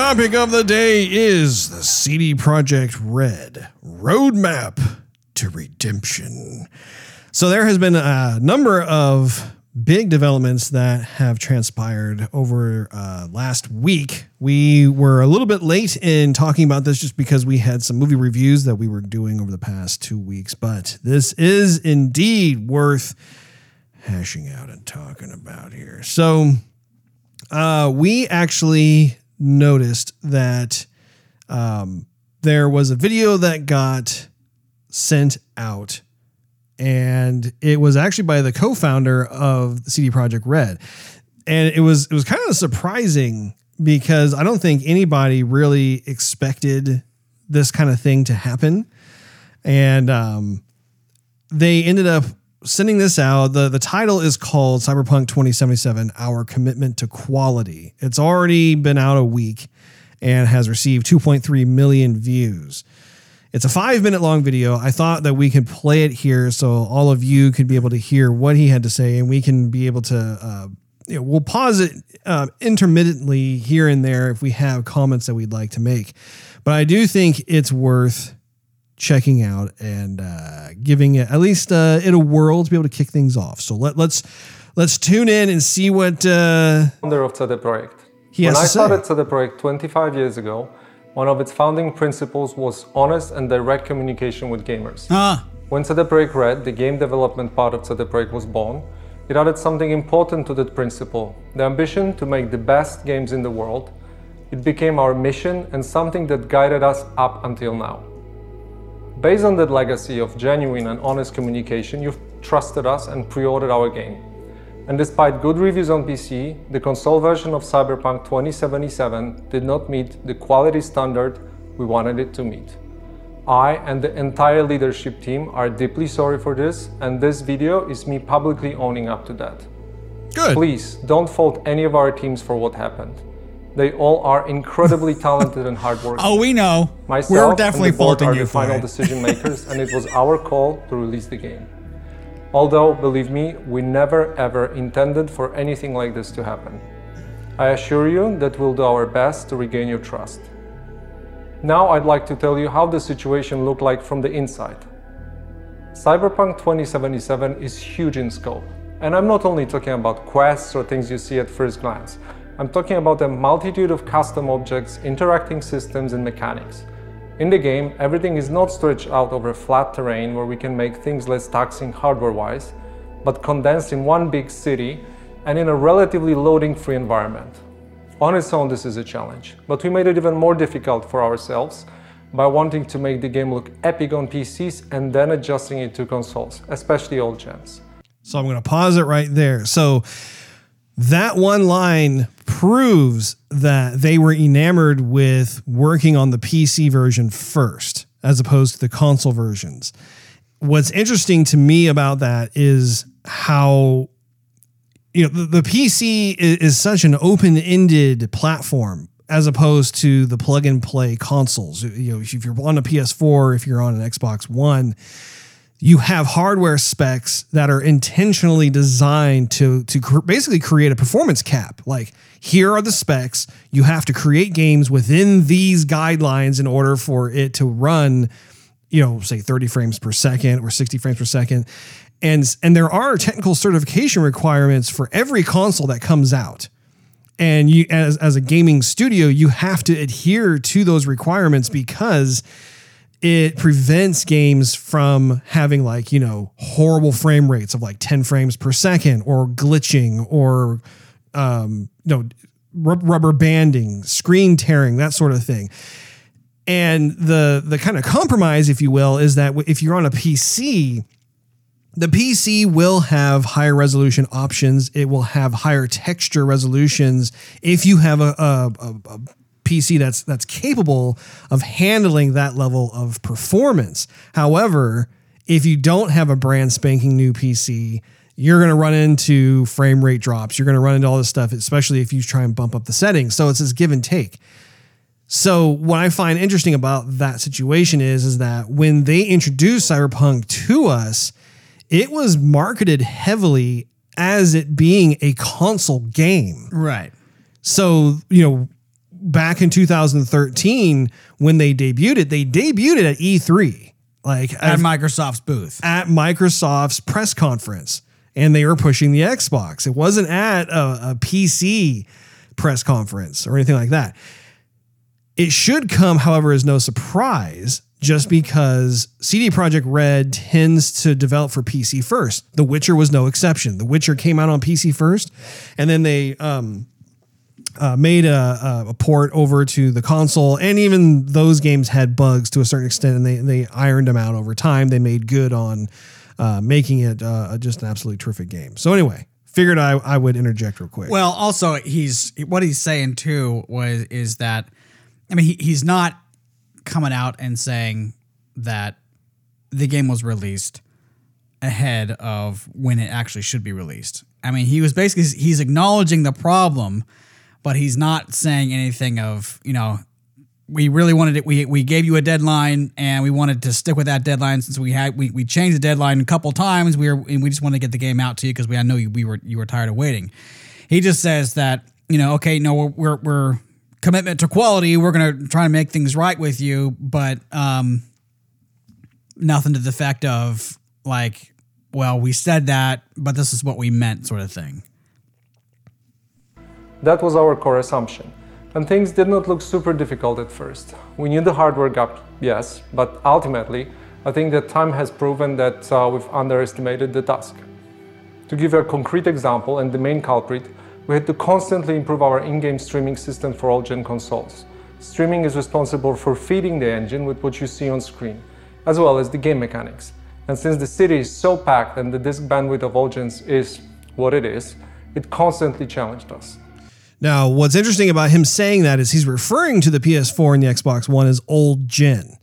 Topic of the day is the CD Projekt Red roadmap to redemption. So there has been a number of big developments that have transpired over uh, last week. We were a little bit late in talking about this just because we had some movie reviews that we were doing over the past two weeks, but this is indeed worth hashing out and talking about here. So uh, we actually noticed that um, there was a video that got sent out and it was actually by the co-founder of CD Projekt Red. And it was it was kind of surprising because I don't think anybody really expected this kind of thing to happen. And um, they ended up sending this out. The the title is called Cyberpunk 2077: Our Commitment to Quality. It's already been out a week and has received 2.3 million views. It's a five minute long video. I thought that we could play it here so all of you could be able to hear what he had to say and we can be able to, uh, you know, we'll pause it uh, intermittently here and there if we have comments that we'd like to make. But I do think it's worth checking out and uh, giving it at least uh, it a whirl to be able to kick things off. So let, let's let's tune in and see what uh, founder of CD Projekt. he has When I to say. started CD Projekt 25 years ago, one of its founding principles was honest and direct communication with gamers. Ah, When CD Projekt Red, the game development part of CD Projekt was born, it added something important to that principle, the ambition to make the best games in the world. It became our mission and something that guided us up until now. Based on that legacy of genuine and honest communication, you've trusted us and pre-ordered our game. And despite good reviews on PC, the console version of Cyberpunk 2077 did not meet the quality standard we wanted it to meet. I and the entire leadership team are deeply sorry for this, and this video is me publicly owning up to that. Good. Please don't fault any of our teams for what happened. They all are incredibly talented and hardworking. oh, we know. Myself We're and definitely the board faulting are you the for final it. decision makers, and it was our call to release the game. Although, believe me, we never ever intended for anything like this to happen. I assure you that we'll do our best to regain your trust. Now I'd like to tell you how the situation looked like from the inside. Cyberpunk 2077 is huge in scope, and I'm not only talking about quests or things you see at first glance. I'm talking about a multitude of custom objects, interacting systems, and mechanics. In the game, everything is not stretched out over flat terrain where we can make things less taxing hardware wise, but condensed in one big city and in a relatively loading free environment. On its own, this is a challenge, but we made it even more difficult for ourselves by wanting to make the game look epic on PCs and then adjusting it to consoles, especially old gens. So I'm going to pause it right there. So that one line proves that they were enamored with working on the PC version first, as opposed to the console versions. What's interesting to me about that is how you know the, the PC is, is such an open-ended platform as opposed to the plug and play consoles. You know, if you're on a PS4, if you're on an Xbox One, you have hardware specs that are intentionally designed to to cr- basically create a performance cap. Like here are the specs. You have to create games within these guidelines in order for it to run, you know, say 30 frames per second or 60 frames per second. And and there are technical certification requirements for every console that comes out. And you as as a gaming studio, you have to adhere to those requirements because it prevents games from having like you know horrible frame rates of like 10 frames per second or glitching or um you know rub- rubber banding screen tearing that sort of thing and the the kind of compromise if you will is that if you're on a pc the PC will have higher resolution options. It will have higher texture resolutions if you have a, a, a PC that's that's capable of handling that level of performance. However, if you don't have a brand spanking new PC, you're going to run into frame rate drops. You're going to run into all this stuff, especially if you try and bump up the settings. So it's this give and take. So what I find interesting about that situation is is that when they introduced Cyberpunk to us, it was marketed heavily as it being a console game. Right. So, you know, back in 2013 when they debuted it, they debuted it at E3 like At I've- Microsoft's booth. at Microsoft's press conference and they were pushing the Xbox. It wasn't at a, a PC press conference or anything like that. It should come, however, as no surprise, just because CD Projekt Red tends to develop for PC first. The Witcher was no exception. The Witcher came out on PC first, and then they um, uh, made a, a, port over to the console, and even those games had bugs to a certain extent, and they they ironed them out over time. They made good on uh, making it uh, just an absolutely terrific game. So anyway, figured I, I would interject real quick. Well, also he's what he's saying too was is that I mean he, he's not coming out and saying that the game was released ahead of when it actually should be released. I mean, he was basically he's acknowledging the problem, but he's not saying anything of, you know, we really wanted it. We, we gave you a deadline and we wanted to stick with that deadline since we had we, we changed the deadline a couple times. We were and we just wanted to get the game out to you because we I know you, we were you were tired of waiting. He just says that you know okay no we're we're, we're commitment to quality. We're gonna try to make things right with you, but um, nothing to the effect of like well we said that but this is what we meant sort of thing. That was our core assumption. And things did not look super difficult at first. We knew the hardware gap, yes, but ultimately, I think that time has proven that uh, we've underestimated the task. To give a concrete example and the main culprit, we had to constantly improve our in-game streaming system for all gen consoles. Streaming is responsible for feeding the engine with what you see on screen, as well as the game mechanics. And since the city is so packed and the disk bandwidth of all gens is what it is, it constantly challenged us. Now, what's interesting about him saying that is he's referring to the PS4 and the Xbox One as old gen.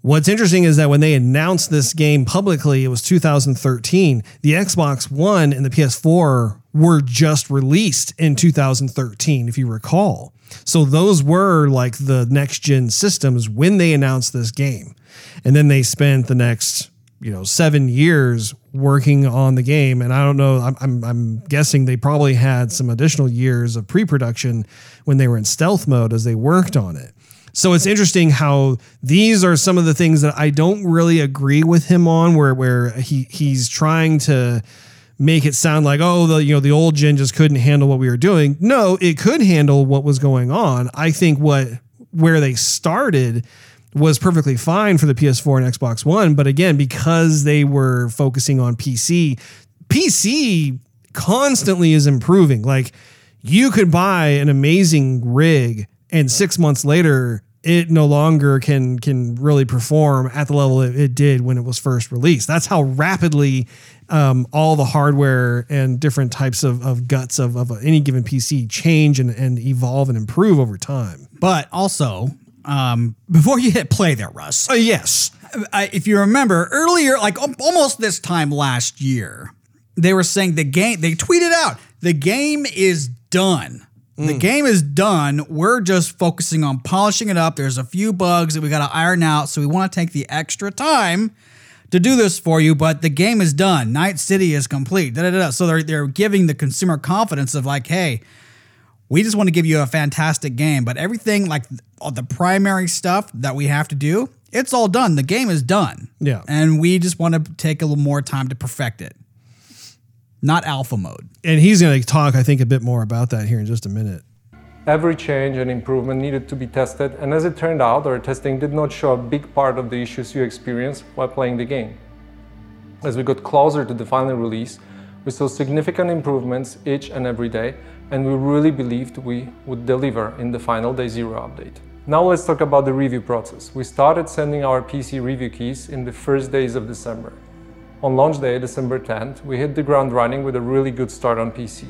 What's interesting is that when they announced this game publicly, it was 2013. The Xbox One and the PS4 were just released in 2013, if you recall. So those were like the next gen systems when they announced this game. And then they spent the next, you know, seven years working on the game. And I don't know, I'm, I'm, I'm guessing they probably had some additional years of pre production when they were in stealth mode as they worked on it. So it's interesting how these are some of the things that I don't really agree with him on, where where he he's trying to make it sound like oh the you know the old gen just couldn't handle what we were doing. No, it could handle what was going on. I think what where they started was perfectly fine for the PS4 and Xbox One, but again because they were focusing on PC, PC constantly is improving. Like you could buy an amazing rig and 6 months later it no longer can can really perform at the level it, it did when it was first released. That's how rapidly um, all the hardware and different types of, of guts of, of any given PC change and, and evolve and improve over time. But also, um, before you hit play there, Russ, Uh, yes. I, if you remember earlier, like almost this time last year, they were saying the game. They tweeted out the game is done. The game is done. We're just focusing on polishing it up. There's a few bugs that we got to iron out, so we want to take the extra time to do this for you. But the game is done. Night City is complete. Da, da, da, da. So they're they're giving the consumer confidence of like, hey, we just want to give you a fantastic game, but everything like all the primary stuff that we have to do, it's all done. The game is done. Yeah. And we just want to take a little more time to perfect it. Not alpha mode. And he's going to talk, I think, a bit more about that here in just a minute. Every change and improvement needed to be tested, and as it turned out, our testing did not show a big part of the issues you experienced while playing the game. As we got closer to the final release, we saw significant improvements each and every day, and we really believed we would deliver in the final Day Zero update. Now let's talk about the review process. We started sending our PC review keys in the first days of December. On launch day, December 10th, we hit the ground running with a really good start on PC.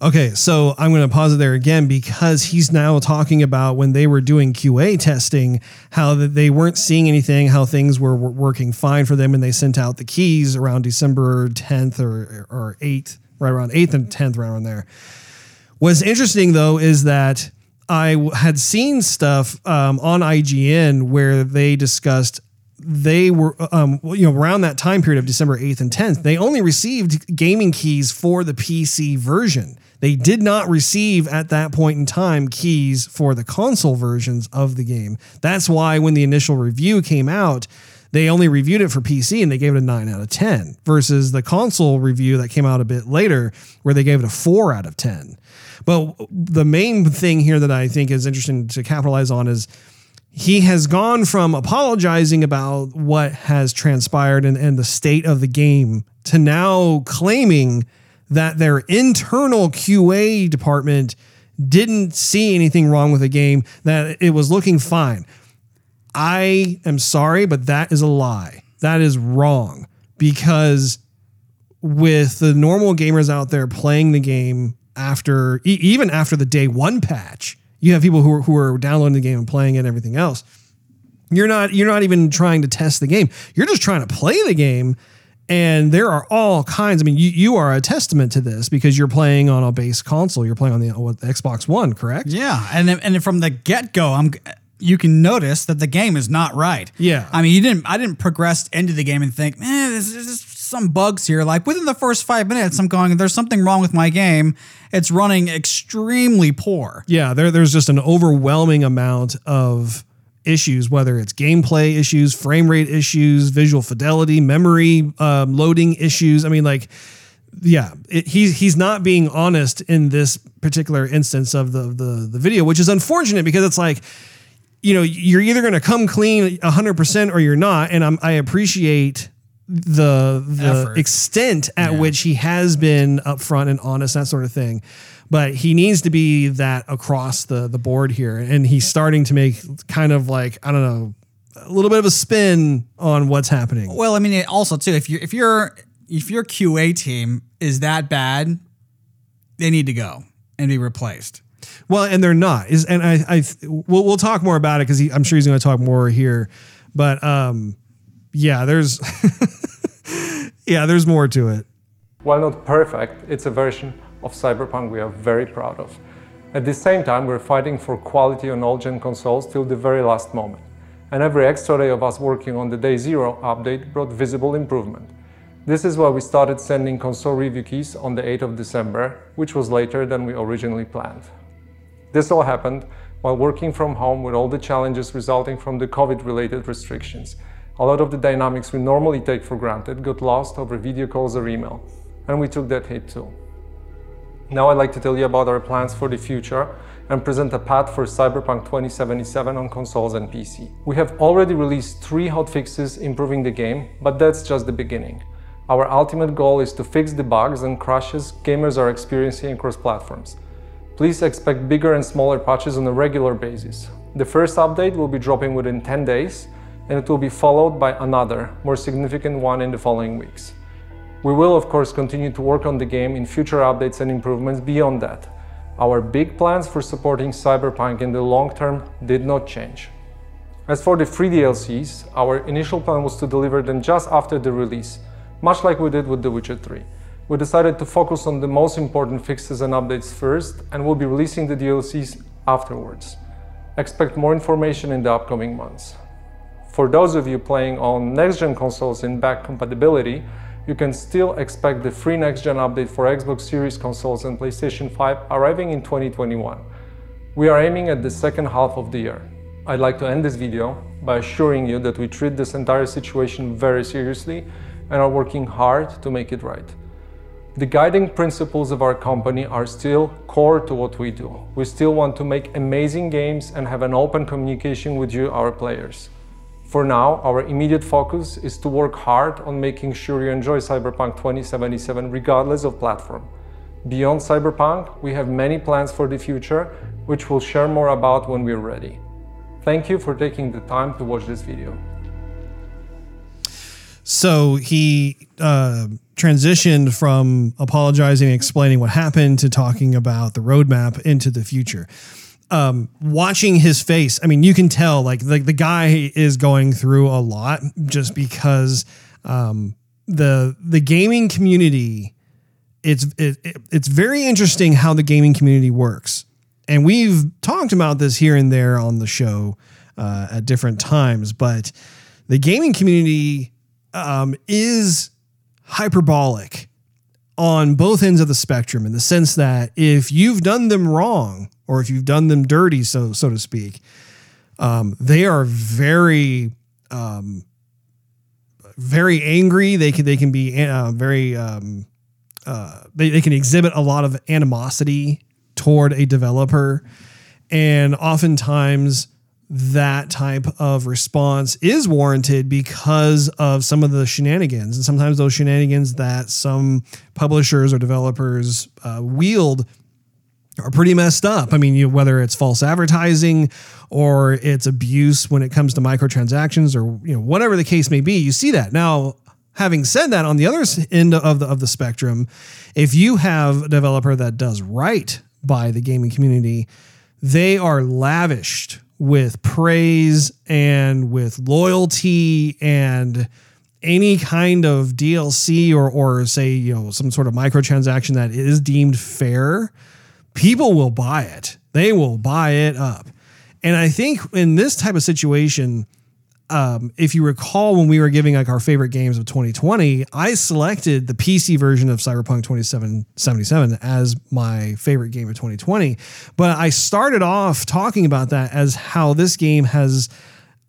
Okay, so I'm going to pause it there again because he's now talking about when they were doing QA testing, how they weren't seeing anything, how things were, working fine for them, and they sent out the keys around December 10th or, or 8th, right around 8th and 10th, right around there. What's interesting though is that I had seen stuff um, on IGN where they discussed they were um, you know around that time period of December 8th and 10th they only received gaming keys for the PC version They did not receive at that point in time keys for the console versions of the game. That's why when the initial review came out, they only reviewed it for PC and they gave it a 9 out of 10 versus the console review that came out a bit later where they gave it a 4 out of 10. But the main thing here that I think is interesting to capitalize on is he has gone from apologizing about what has transpired and, and the state of the game to now claiming that their internal QA department didn't see anything wrong with the game, that it was looking fine. I am sorry, but that is a lie. That is wrong because with the normal gamers out there playing the game after, even after the day one patch, you have people who are, who are downloading the game and playing it and everything else. You're not you're not even trying to test the game. You're just trying to play the game. And there are all kinds. I mean, you, you are a testament to this because you're playing on a base console. You're playing on the, what, Xbox One, correct? Yeah, and then- and from the get go, I'm you can notice that the game is not right. Yeah. I mean, you didn't. I didn't progress into the game and think, man, there's, there's some bugs here. Like within the first five minutes, I'm going, there's something wrong with my game. It's running extremely poor. Yeah, there, there's just an overwhelming amount of issues, whether it's gameplay issues, frame rate issues, visual fidelity, memory um, loading issues. I mean, like, yeah, it, he's he's not being honest in this particular instance of the the the video, which is unfortunate because it's like. You know, you're either going to come clean 100% or you're not. And I'm, I appreciate the the Effort. extent at which he has been upfront and honest, that sort of thing. But he needs to be that across the the board here, and he's starting to make kind of like I don't know a little bit of a spin on what's happening. Well, I mean, it also too, if you if your if your QA team is that bad, they need to go and be replaced. Well, and they're not. Is and I I we'll we'll talk more about it because I'm sure he's going to talk more here. But um, yeah, there's yeah, there's more to it. While not perfect, it's a version of Cyberpunk we are very proud of. At the same time, we're fighting for quality on all gen consoles till the very last moment. And every extra day of us working on the Day Zero update brought visible improvement. This is why we started sending console review keys on the 8th of December, which was later than we originally planned. This all happened while working from home with all the challenges resulting from the COVID related restrictions. A lot of the dynamics we normally take for granted got lost over video calls or email, and we took that hit too. Now I'd like to tell you about our plans for the future and present a path for Cyberpunk 2077 on consoles and PC. We have already released three hotfixes improving the game, but that's just the beginning. Our ultimate goal is to fix the bugs and crashes gamers are experiencing across platforms. Please expect bigger and smaller patches on a regular basis. The first update will be dropping within 10 days, and it will be followed by another, more significant one in the following weeks. We will, of course, continue to work on the game in future updates and improvements beyond that. Our big plans for supporting Cyberpunk in the long term did not change. As for the free DLCs, our initial plan was to deliver them just after the release, much like we did with The Witcher 3. We decided to focus on the most important fixes and updates first, and we'll be releasing the DLCs afterwards. Expect more information in the upcoming months. For those of you playing on next gen consoles in back compatibility, you can still expect the free next gen update for Xbox Series consoles and PlayStation 5 arriving in 2021. We are aiming at the second half of the year. I'd like to end this video by assuring you that we treat this entire situation very seriously and are working hard to make it right. The guiding principles of our company are still core to what we do. We still want to make amazing games and have an open communication with you, our players. For now, our immediate focus is to work hard on making sure you enjoy Cyberpunk 2077 regardless of platform. Beyond Cyberpunk, we have many plans for the future, which we'll share more about when we're ready. Thank you for taking the time to watch this video. So he uh, transitioned from apologizing and explaining what happened to talking about the roadmap into the future. Um, watching his face, I mean, you can tell like the, the guy is going through a lot just because um, the the gaming community it's it, it- it's very interesting how the gaming community works, and we've talked about this here and there on the show uh, at different times. But the gaming community um, is hyperbolic on both ends of the spectrum in the sense that if you've done them wrong or if you've done them dirty, so so to speak, um, they are very um, very angry. They can they can be uh, very um, uh, they, they can exhibit a lot of animosity toward a developer, and oftentimes that type of response is warranted because of some of the shenanigans and sometimes those shenanigans that some publishers or developers uh, wield are pretty messed up. I mean, you, whether it's false advertising or it's abuse when it comes to microtransactions or you know whatever the case may be, you see that. Now, having said that, on the other end of the of the spectrum, if you have a developer that does right by the gaming community, they are lavished with praise and with loyalty and any kind of DLC or or say you know some sort of microtransaction that is deemed fair people will buy it. They will buy it up. And I think in this type of situation, um, if you recall when we were giving like our favorite games of 2020, I selected the PC version of Cyberpunk 2077 as my favorite game of 2020. But I started off talking about that as how this game has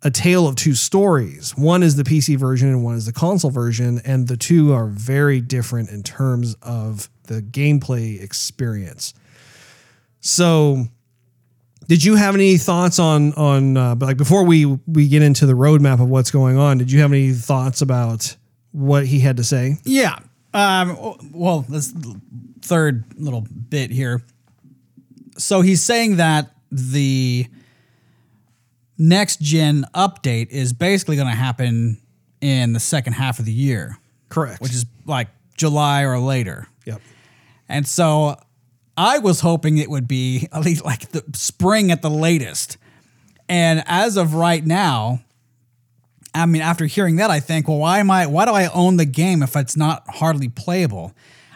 a tale of two stories. One is the PC version and one is the console version, and the two are very different in terms of the gameplay experience. So, did you have any thoughts on on uh, like before we we get into the roadmap of what's going on? Did you have any thoughts about what he had to say? Yeah. Um, well, this third little bit here. So he's saying that the next gen update is basically going to happen in the second half of the year, Correct. which is like July or later. yep. And so I was hoping it would be at least like the spring at the latest. And as of right now, I mean, after hearing that, I think, well, why am I? Why do I own the game if it's not hardly playable?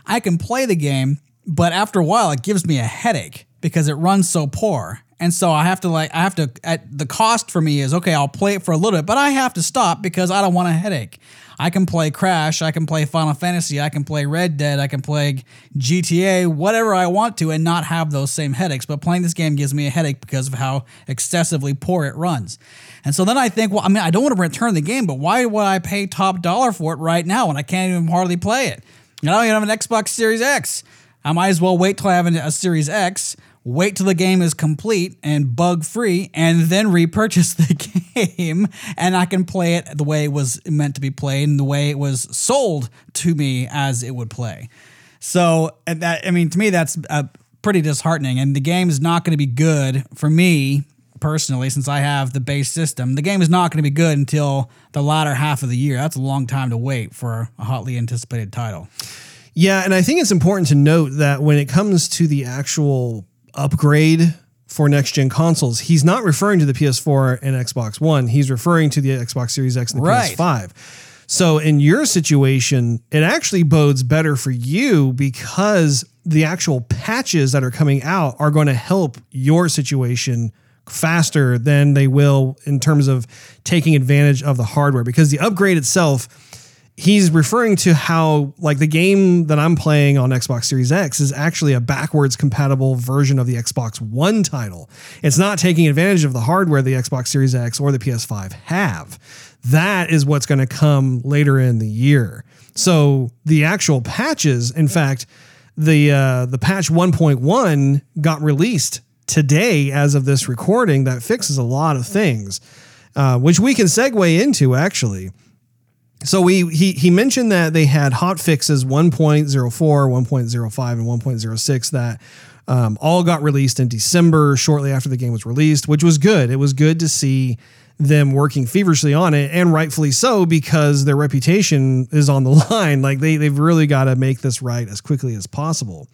I can play the game, but after a while, it gives me a headache because it runs so poor. And so I have to like I have to at the cost for me is okay, I'll play it for a little bit, but I have to stop because I don't want a headache. I can play Crash, I can play Final Fantasy, I can play Red Dead, I can play GTA, whatever I want to and not have those same headaches. But playing this game gives me a headache because of how excessively poor it runs. And so then I think, well, I mean, I don't want to return the game, but why would I pay top dollar for it right now when I can't even hardly play it? And I don't even have an Xbox Series X. I might as well wait till I have a Series X, wait till the game is complete and bug free, and then repurchase the game, and I can play it the way it was meant to be played and the way it was sold to me as it would play. So that I mean, to me, that's uh, pretty disheartening. And the game is not going to be good for me personally, since I have the base system. The game is not going to be good until the latter half of the year. That's a long time to wait for a hotly anticipated title. Yeah, and I think it's important to note that when it comes to the actual upgrade for next gen consoles, he's not referring to the PS4 and Xbox One. He's referring to the Xbox Series X and the Right. PS5. So in your situation, it actually bodes better for you because the actual patches that are coming out are going to help your situation faster than they will in terms of taking advantage of the hardware because the upgrade itself he's referring to how like the game that I'm playing on Xbox Series X is actually a backwards compatible version of the Xbox One title. It's not taking advantage of the hardware the Xbox Series X or the PS5 have. That is what's going to come later in the year. So the actual patches, in fact, the uh, the patch 1.1 got released today as of this recording that fixes a lot of things, uh, which we can segue into actually. So we he he mentioned that they had hot fixes 1.04, 1.05, and 1.06 that um, all got released in December shortly after the game was released, which was good. It was good to see them working feverishly on it, and rightfully so because their reputation is on the line. Like they they've really got to make this right as quickly as possible.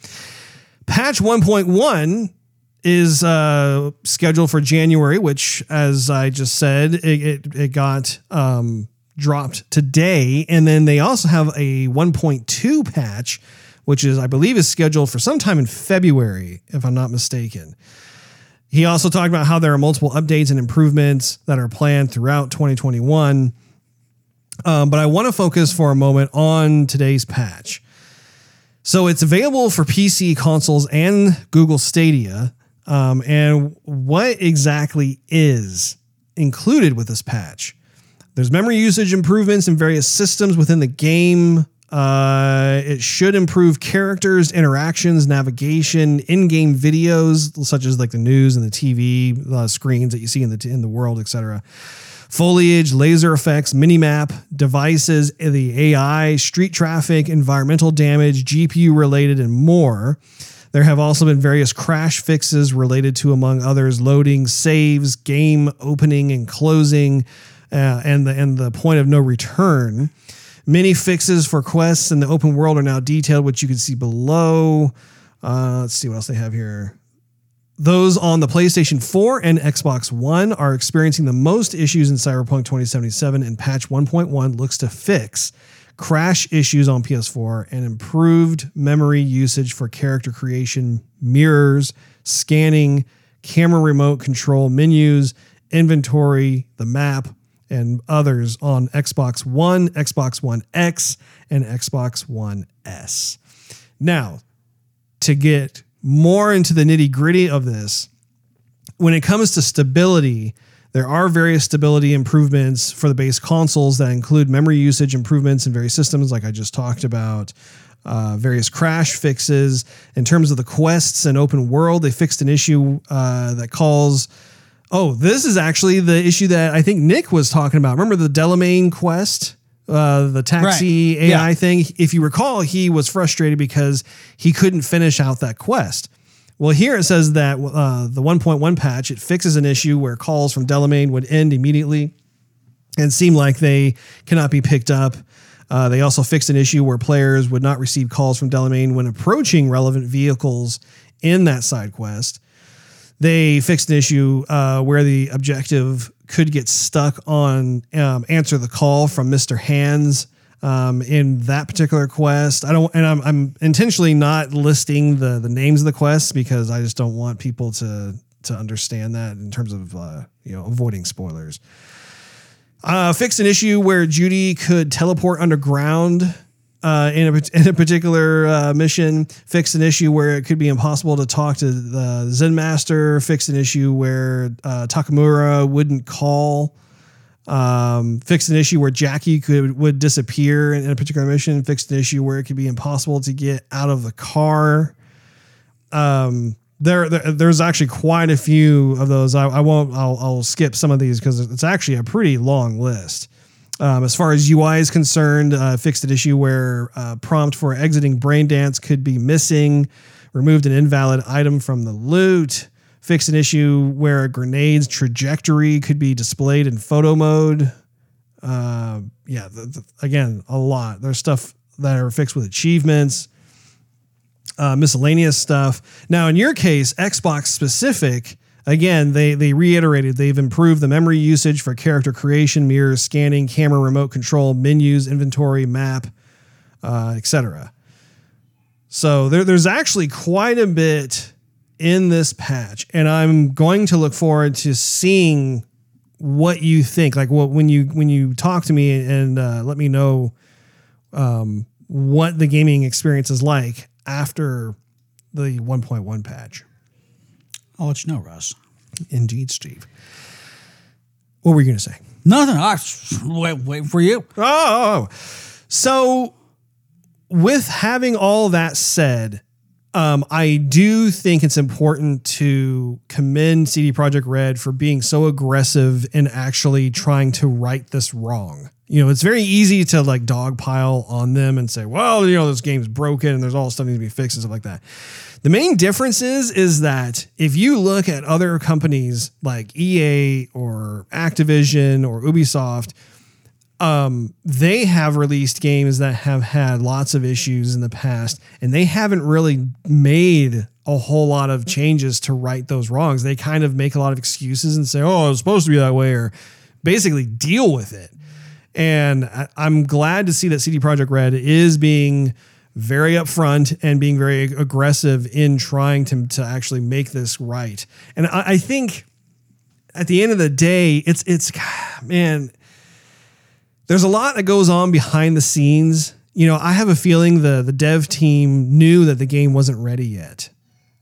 Patch 1.1 is uh, scheduled for January, which, as I just said, it, it, it got um, dropped today. And then they also have a 1.2 patch, which is, I believe, is scheduled for sometime in February, if I'm not mistaken. He also talked about how there are multiple updates and improvements that are planned throughout 2021. Um, but I want to focus for a moment on today's patch. So it's available for PC consoles and Google Stadia. Um, and what exactly is included with this patch? There's memory usage improvements in various systems within the game. Uh, it should improve characters, interactions, navigation, in-game videos such as like the news and the TV uh, screens that you see in the in the world, etc. Foliage, laser effects, minimap, devices, the AI, street traffic, environmental damage, GPU related, and more. There have also been various crash fixes related to, among others, loading, saves, game opening and closing, uh, and the and the point of no return. Many fixes for quests in the open world are now detailed, which you can see below. Uh, let's see what else they have here. Those on the PlayStation 4 and Xbox One are experiencing the most issues in Cyberpunk 2077, and patch 1.1 looks to fix crash issues on PS4 and improved memory usage for character creation, mirrors, scanning, camera remote control menus, inventory, the map, and others on Xbox One, Xbox One X, and Xbox One S. Now, to get more into the nitty gritty of this, when it comes to stability, there are various stability improvements for the base consoles that include memory usage improvements in various systems, like I just talked about. Uh, various crash fixes. In terms of the quests and open world, they fixed an issue uh, that calls Oh, this is actually the issue that I think Nick was talking about. Remember the Delamain quest? Uh, the taxi Right. AI Yeah. thing. If you recall, he was frustrated because he couldn't finish out that quest. Well, here it says that uh, the 1.1 patch it fixes an issue where calls from Delamain would end immediately and seem like they cannot be picked up. Uh, they also fixed an issue where players would not receive calls from Delamain when approaching relevant vehicles in that side quest. They fixed an issue uh, where the objective could get stuck on um, answer the call from Mr. Hands um, in that particular quest. I don't, and I'm, I'm intentionally not listing the the names of the quests because I just don't want people to to understand that in terms of uh, you know avoiding spoilers. Uh, fixed an issue where Judy could teleport underground uh, in, a, in a particular uh, mission. fix an issue where it could be impossible to talk to the Zen Master. fix an issue where uh, Takamura wouldn't call. Um, fixed an issue where Jackie could would disappear in, in a particular mission. fix an issue where it could be impossible to get out of the car. Um, there, there, there's actually quite a few of those. I, I won't. I'll, I'll skip some of these because it's actually a pretty long list. Um, as far as UI is concerned, uh, fixed an issue where uh, prompt for exiting brain dance could be missing, removed an invalid item from the loot, fixed an issue where a grenade's trajectory could be displayed in photo mode. Uh, yeah, the, the, again, a lot. There's stuff that are fixed with achievements, uh, miscellaneous stuff. Now, in your case, Xbox specific, again, they they reiterated they've improved the memory usage for character creation, mirrors, scanning, camera remote control, menus, inventory, map, uh, etc. So there, there's actually quite a bit in this patch, and I'm going to look forward to seeing what you think. Like what when you when you talk to me and uh, let me know um, what the gaming experience is like after the 1.1 patch. I'll let you know, Russ. Indeed, Steve. What were you going to say? Nothing. I wait, wait for you. Oh, so with having all that said, um, I do think it's important to commend CD Projekt Red for being so aggressive in actually trying to right this wrong. You know, it's very easy to like dogpile on them and say, well, you know, this game's broken and there's all stuff needs to be fixed and stuff like that. The main difference is, is that if you look at other companies like EA or Activision or Ubisoft, um, they have released games that have had lots of issues in the past, and they haven't really made a whole lot of changes to right those wrongs. They kind of make a lot of excuses and say, "Oh, it's supposed to be that way," or basically deal with it. And I- I'm glad to see that CD Projekt Red is being very upfront and being very aggressive in trying to, to actually make this right. And I, I think at the end of the day, it's it's man, there's a lot that goes on behind the scenes you know, I have a feeling the the dev team knew that the game wasn't ready yet,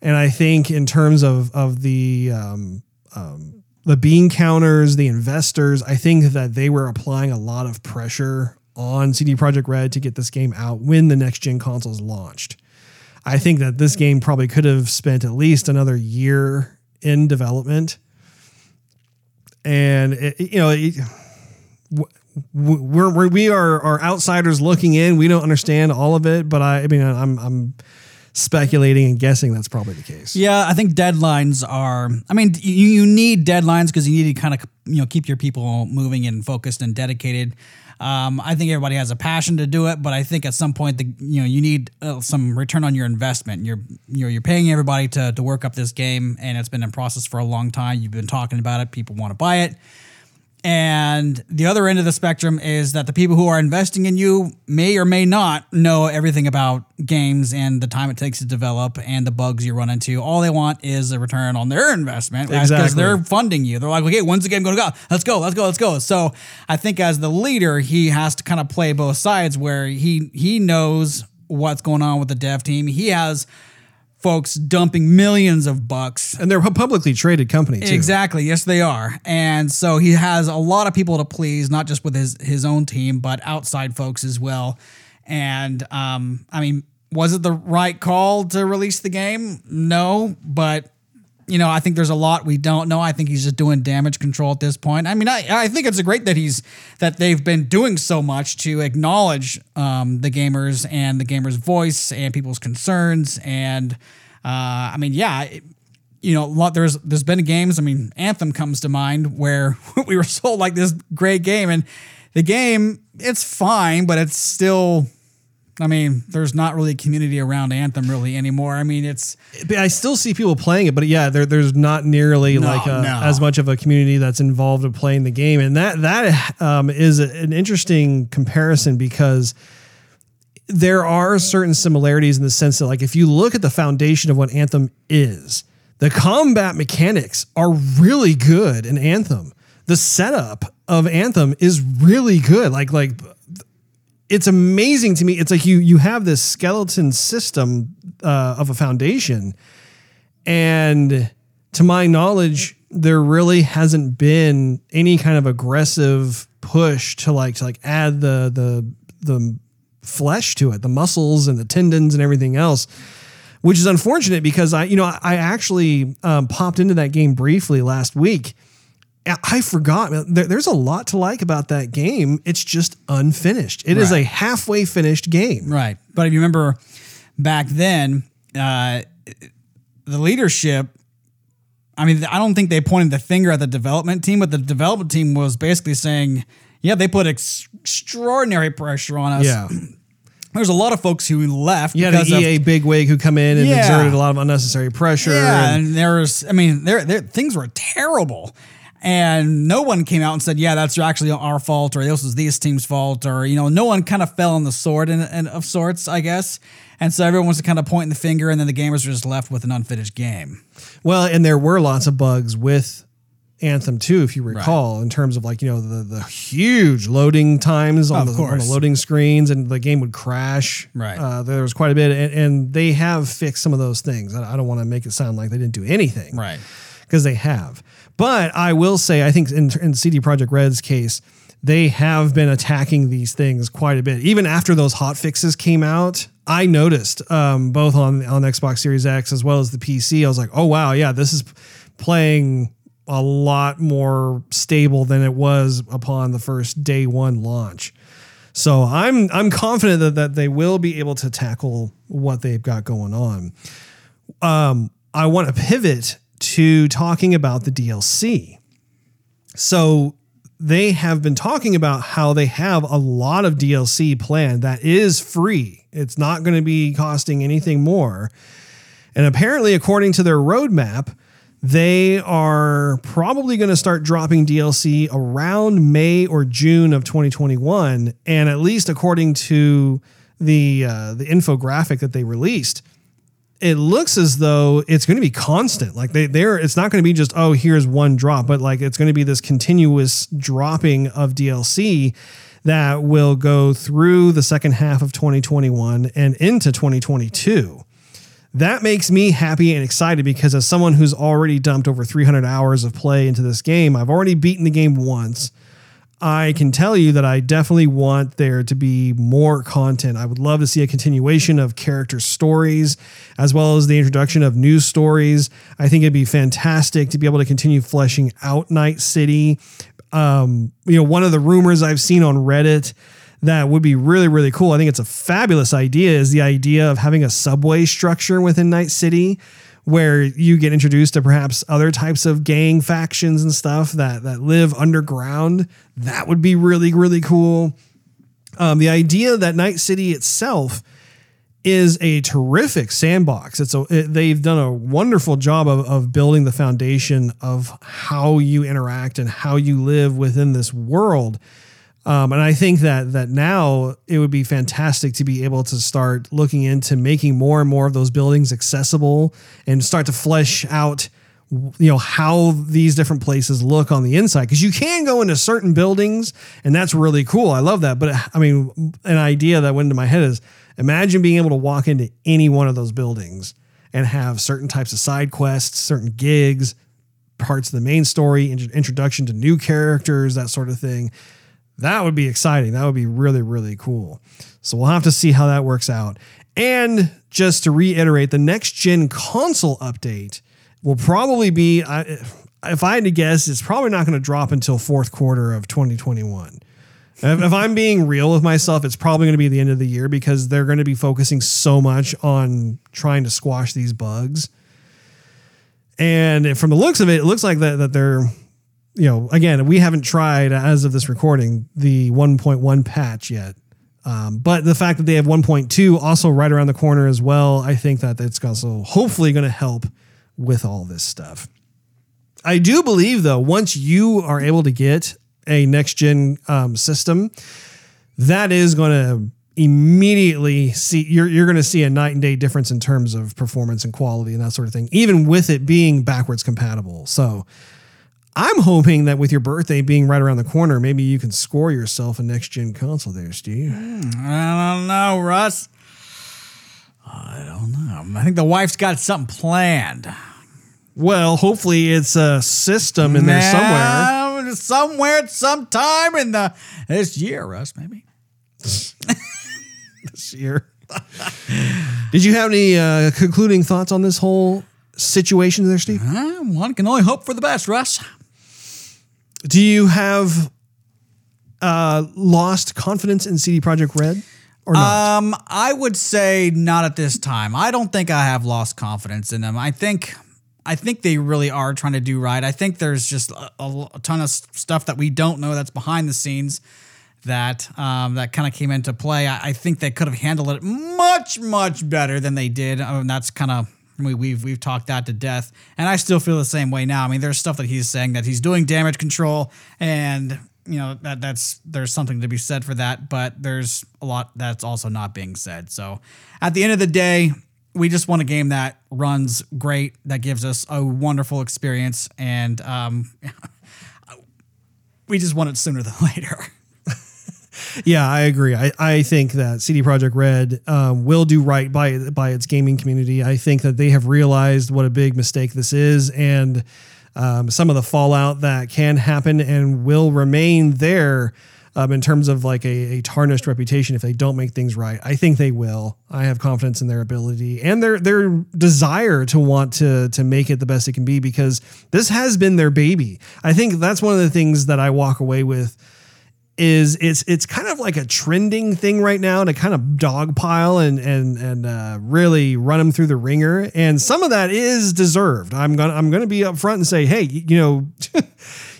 and I think in terms of of the um, um, the bean counters, the investors, I think that they were applying a lot of pressure on CD Projekt Red to get this game out when the next gen consoles launched. I think that this game probably could have spent at least another year in development, and it, you know. It, we're, we're we are are outsiders looking in. We don't understand all of it, but I, I mean, I'm I'm speculating and guessing that's probably the case. Yeah, I think deadlines are. I mean, you, you need deadlines because you need to kind of you know keep your people moving and focused and dedicated. Um, I think everybody has a passion to do it, but I think at some point the you know you need uh, some return on your investment. You're you're you're paying everybody to to work up this game, and it's been in process for a long time. You've been talking about it. People want to buy it. And the other end of the spectrum is that the people who are investing in you may or may not know everything about games and the time it takes to develop and the bugs you run into. All they want is a return on their investment because Exactly. they're funding you. They're like, okay, when's the game going to go? Let's go, let's go, let's go. So I think as the leader, he has to kind of play both sides where he he knows what's going on with the dev team. He has folks dumping millions of bucks And they're a publicly traded company too. Exactly. Yes, they are. And so he has a lot of people to please, not just with his his own team, but outside folks as well. And um, I mean, was it the right call to release the game? No, but you know, I think there's a lot we don't know. I think he's just doing damage control at this point. I mean, I, I think it's great that he's that they've been doing so much to acknowledge um, the gamers and the gamers' voice and people's concerns. And uh, I mean, yeah, it- you know, lot there's there's been games. I mean, Anthem comes to mind where we were sold like this great game, and the game it's fine, but it's still. I mean, there's not really a community around Anthem really anymore. I mean, it's I still see people playing it, but yeah, there, there's not nearly like a, no. as much of a community that's involved in playing the game, and that that um, is an interesting comparison because there are certain similarities in the sense that like if you look at the foundation of what Anthem is, the combat mechanics are really good in Anthem. The setup of Anthem is really good. Like like it's amazing to me. It's like you you have this skeleton system uh, of a foundation, and to my knowledge, there really hasn't been any kind of aggressive push to like to like add the the the flesh to it, the muscles and the tendons and everything else. Which is unfortunate because I, you know, I actually um, popped into that game briefly last week. I- I forgot. There, there's a lot to like about that game. It's just unfinished. It is Right. a halfway finished game. Right. But if you remember back then, uh, the leadership, I mean, I don't think they pointed the finger at the development team, but the development team was basically saying, yeah, they put ex- extraordinary pressure on us. Yeah. There's a lot of folks who left Yeah, because an of EA bigwig who come in and Yeah. exerted a lot of unnecessary pressure. Yeah, and- and there's, I mean, there, there, things were terrible, and no one came out and said, "Yeah, that's actually our fault," or "This was these team's fault," or you know, no one kind of fell on the sword in, in, of sorts, I guess. And so everyone was kind of pointing the finger, and then the gamers were just left with an unfinished game. Well, and there were lots of bugs with Anthem too, if you recall, in terms of like you know the the huge loading times on, Of the, on the loading screens, and the game would crash. Right. Uh, there was quite a bit, and, and they have fixed some of those things. I don't want to make it sound like they didn't do anything, Right. Because they have. But I will say, I think in, in CD Projekt Red's case, they have been attacking these things quite a bit. Even after those hot fixes came out, I noticed um, both on on Xbox Series X as well as the PC. I was like, oh wow, yeah, this is playing a lot more stable than it was upon the first day one launch. So I'm I'm confident that, that they will be able to tackle what they've got going on. Um, I want to pivot to talking about the DLC. So they have been talking about how they have a lot of DLC planned that is free. It's not going to be costing anything more. And apparently, according to their roadmap, they are probably going to start dropping DLC around May or June of 2021. And at least according to the uh, the infographic that they released, it looks as though it's going to be constant. Like they they're it's not going to be just oh here's one drop, but like it's going to be this continuous dropping of DLC that will go through the second half of 2021 and into 2022. That makes me happy and excited because, as someone who's already dumped over 300 hours of play into this game, I've already beaten the game once. I can tell you that I definitely want there to be more content. I would love to see a continuation of character stories as well as the introduction of news stories. I think it'd be fantastic to be able to continue fleshing out Night City. Um, you know, one of the rumors I've seen on Reddit that would be really, really cool. I think it's a fabulous idea is the idea of having a subway structure within Night City where you get introduced to perhaps other types of gang factions and stuff that that live underground. That would be really really cool. Um, the idea that Night City itself is a terrific sandbox. It's a it, they've done a wonderful job of, of building the foundation of how you interact and how you live within this world. Um, and I think that that now it would be fantastic to be able to start looking into making more and more of those buildings accessible and start to flesh out you know how these different places look on the inside. Because you can go into certain buildings and that's really cool. I love that. But i mean an idea that went into my head is imagine being able to walk into any one of those buildings and have certain types of side quests certain gigs parts of the main story introduction to new characters that sort of thing that would be exciting. That would be really, really cool. So we'll have to see how that works out. And just to reiterate, the next gen console update will probably be, if I had to guess, it's probably not going to drop until fourth quarter of 2021. if I'm being real with myself, it's probably going to be the end of the year because they're going to be focusing so much on trying to squash these bugs. And from the looks of it, it looks like that, that they're you know, again, we haven't tried as of this recording the 1.1 patch yet. Um, but the fact that they have 1.2 also right around the corner as well, I think that it's also hopefully going to help with all this stuff. I do believe though, once you are able to get a next gen um, system, that is going to immediately see you're you're going to see a night and day difference in terms of performance and quality and that sort of thing, even with it being backwards compatible. So I'm hoping that with your birthday being right around the corner, maybe you can score yourself a next gen console there, Steve. Hmm, I don't know, Russ. I don't know. I think the wife's got something planned. Well, hopefully it's a system in there somewhere. Somewhere, sometime in the this year, Russ, maybe. this year. Did you have any uh, concluding thoughts on this whole situation there, Steve? Uh, one can only hope for the best, Russ. Do you have uh, lost confidence in CD Projekt Red? Or not? Um, I would say not at this time. I don't think I have lost confidence in them. I think I think they really are trying to do right. I think there's just a, a, ton of stuff that we don't know that's behind the scenes that um, that kind of came into play. I, I, think they could have handled it much much better than they did. I mean, that's kind of we, we've we've talked that to death, and I still feel the same way now. I mean, there's stuff that he's saying that he's doing damage control, and you know that that's there's something to be said for that, but there's a lot that's also not being said. So at the end of the day, we just want a game that runs great, that gives us a wonderful experience, and um, we just want it sooner than later. Yeah, I agree. I, I think that CD Projekt Red um, will do right by by its gaming community. I think that they have realized what a big mistake this is, and um, some of the fallout that can happen and will remain there. Um, in terms of like a, a, tarnished reputation if they don't make things right. I think they will. I have confidence in their ability and their their desire to want to to make it the best it can be because this has been their baby. I think that's one of the things that I walk away with is it's it's kind of like a trending thing right now to kind of dogpile and and and uh, really run them through the wringer, and some of that is deserved. I'm gonna I'm gonna be upfront and say, hey, you know.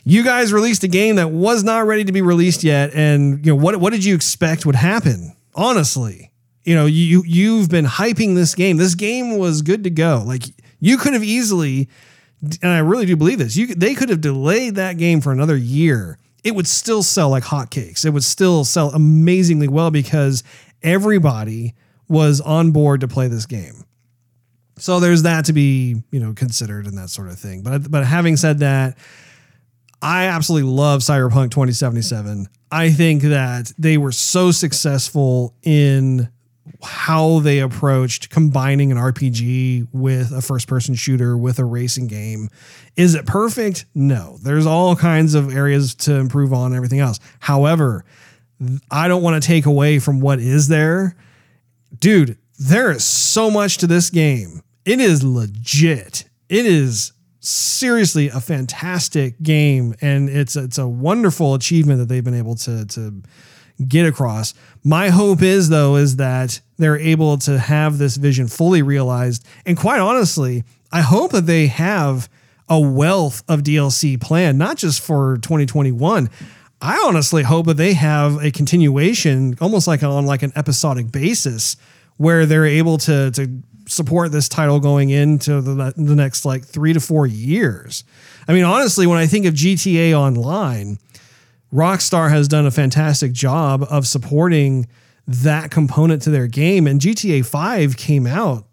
you guys released a game that was not ready to be released yet, and you know what? What did you expect would happen? Honestly, you know, you you've been hyping this game. This game was good to go. Like you could have easily, and I really do believe this. You they could have delayed that game for another year it would still sell like hotcakes. It would still sell amazingly well because everybody was on board to play this game. So there's that to be, you know, considered and that sort of thing. But but having said that, I absolutely love Cyberpunk 2077. I think that they were so successful in how they approached combining an RPG with a first person shooter with a racing game. Is it perfect? No. There's all kinds of areas to improve on and everything else. However, I don't want to take away from what is there. Dude, there is so much to this game. It is legit. It is seriously a fantastic game and it's it's a wonderful achievement that they've been able to to get across. My hope is though is that they're able to have this vision fully realized and quite honestly, I hope that they have a wealth of DLC planned not just for 2021. I honestly hope that they have a continuation almost like on like an episodic basis where they're able to to support this title going into the, the next like 3 to 4 years. I mean honestly when I think of GTA online, Rockstar has done a fantastic job of supporting that component to their game. And GTA 5 came out,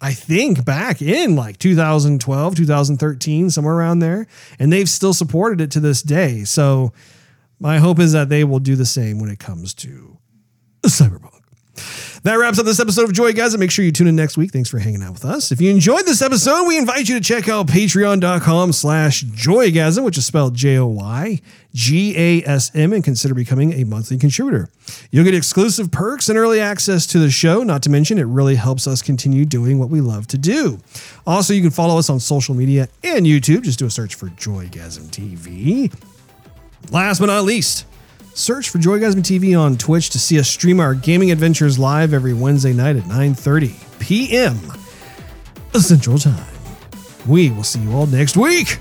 I think, back in like 2012, 2013, somewhere around there. And they've still supported it to this day. So my hope is that they will do the same when it comes to Cyberpunk. That wraps up this episode of Joygasm. And Make sure you tune in next week. Thanks for hanging out with us. If you enjoyed this episode, we invite you to check out patreon.com slash joygasm, which is spelled J-O-Y-G-A-S-M, and consider becoming a monthly contributor. You'll get exclusive perks and early access to the show. Not to mention, it really helps us continue doing what we love to do. Also, you can follow us on social media and YouTube. Just do a search for Joygasm TV. Last but not least, Search for Joygasm TV on Twitch to see us stream our gaming adventures live every Wednesday night at 9:30 p.m. Central Time. We will see you all next week.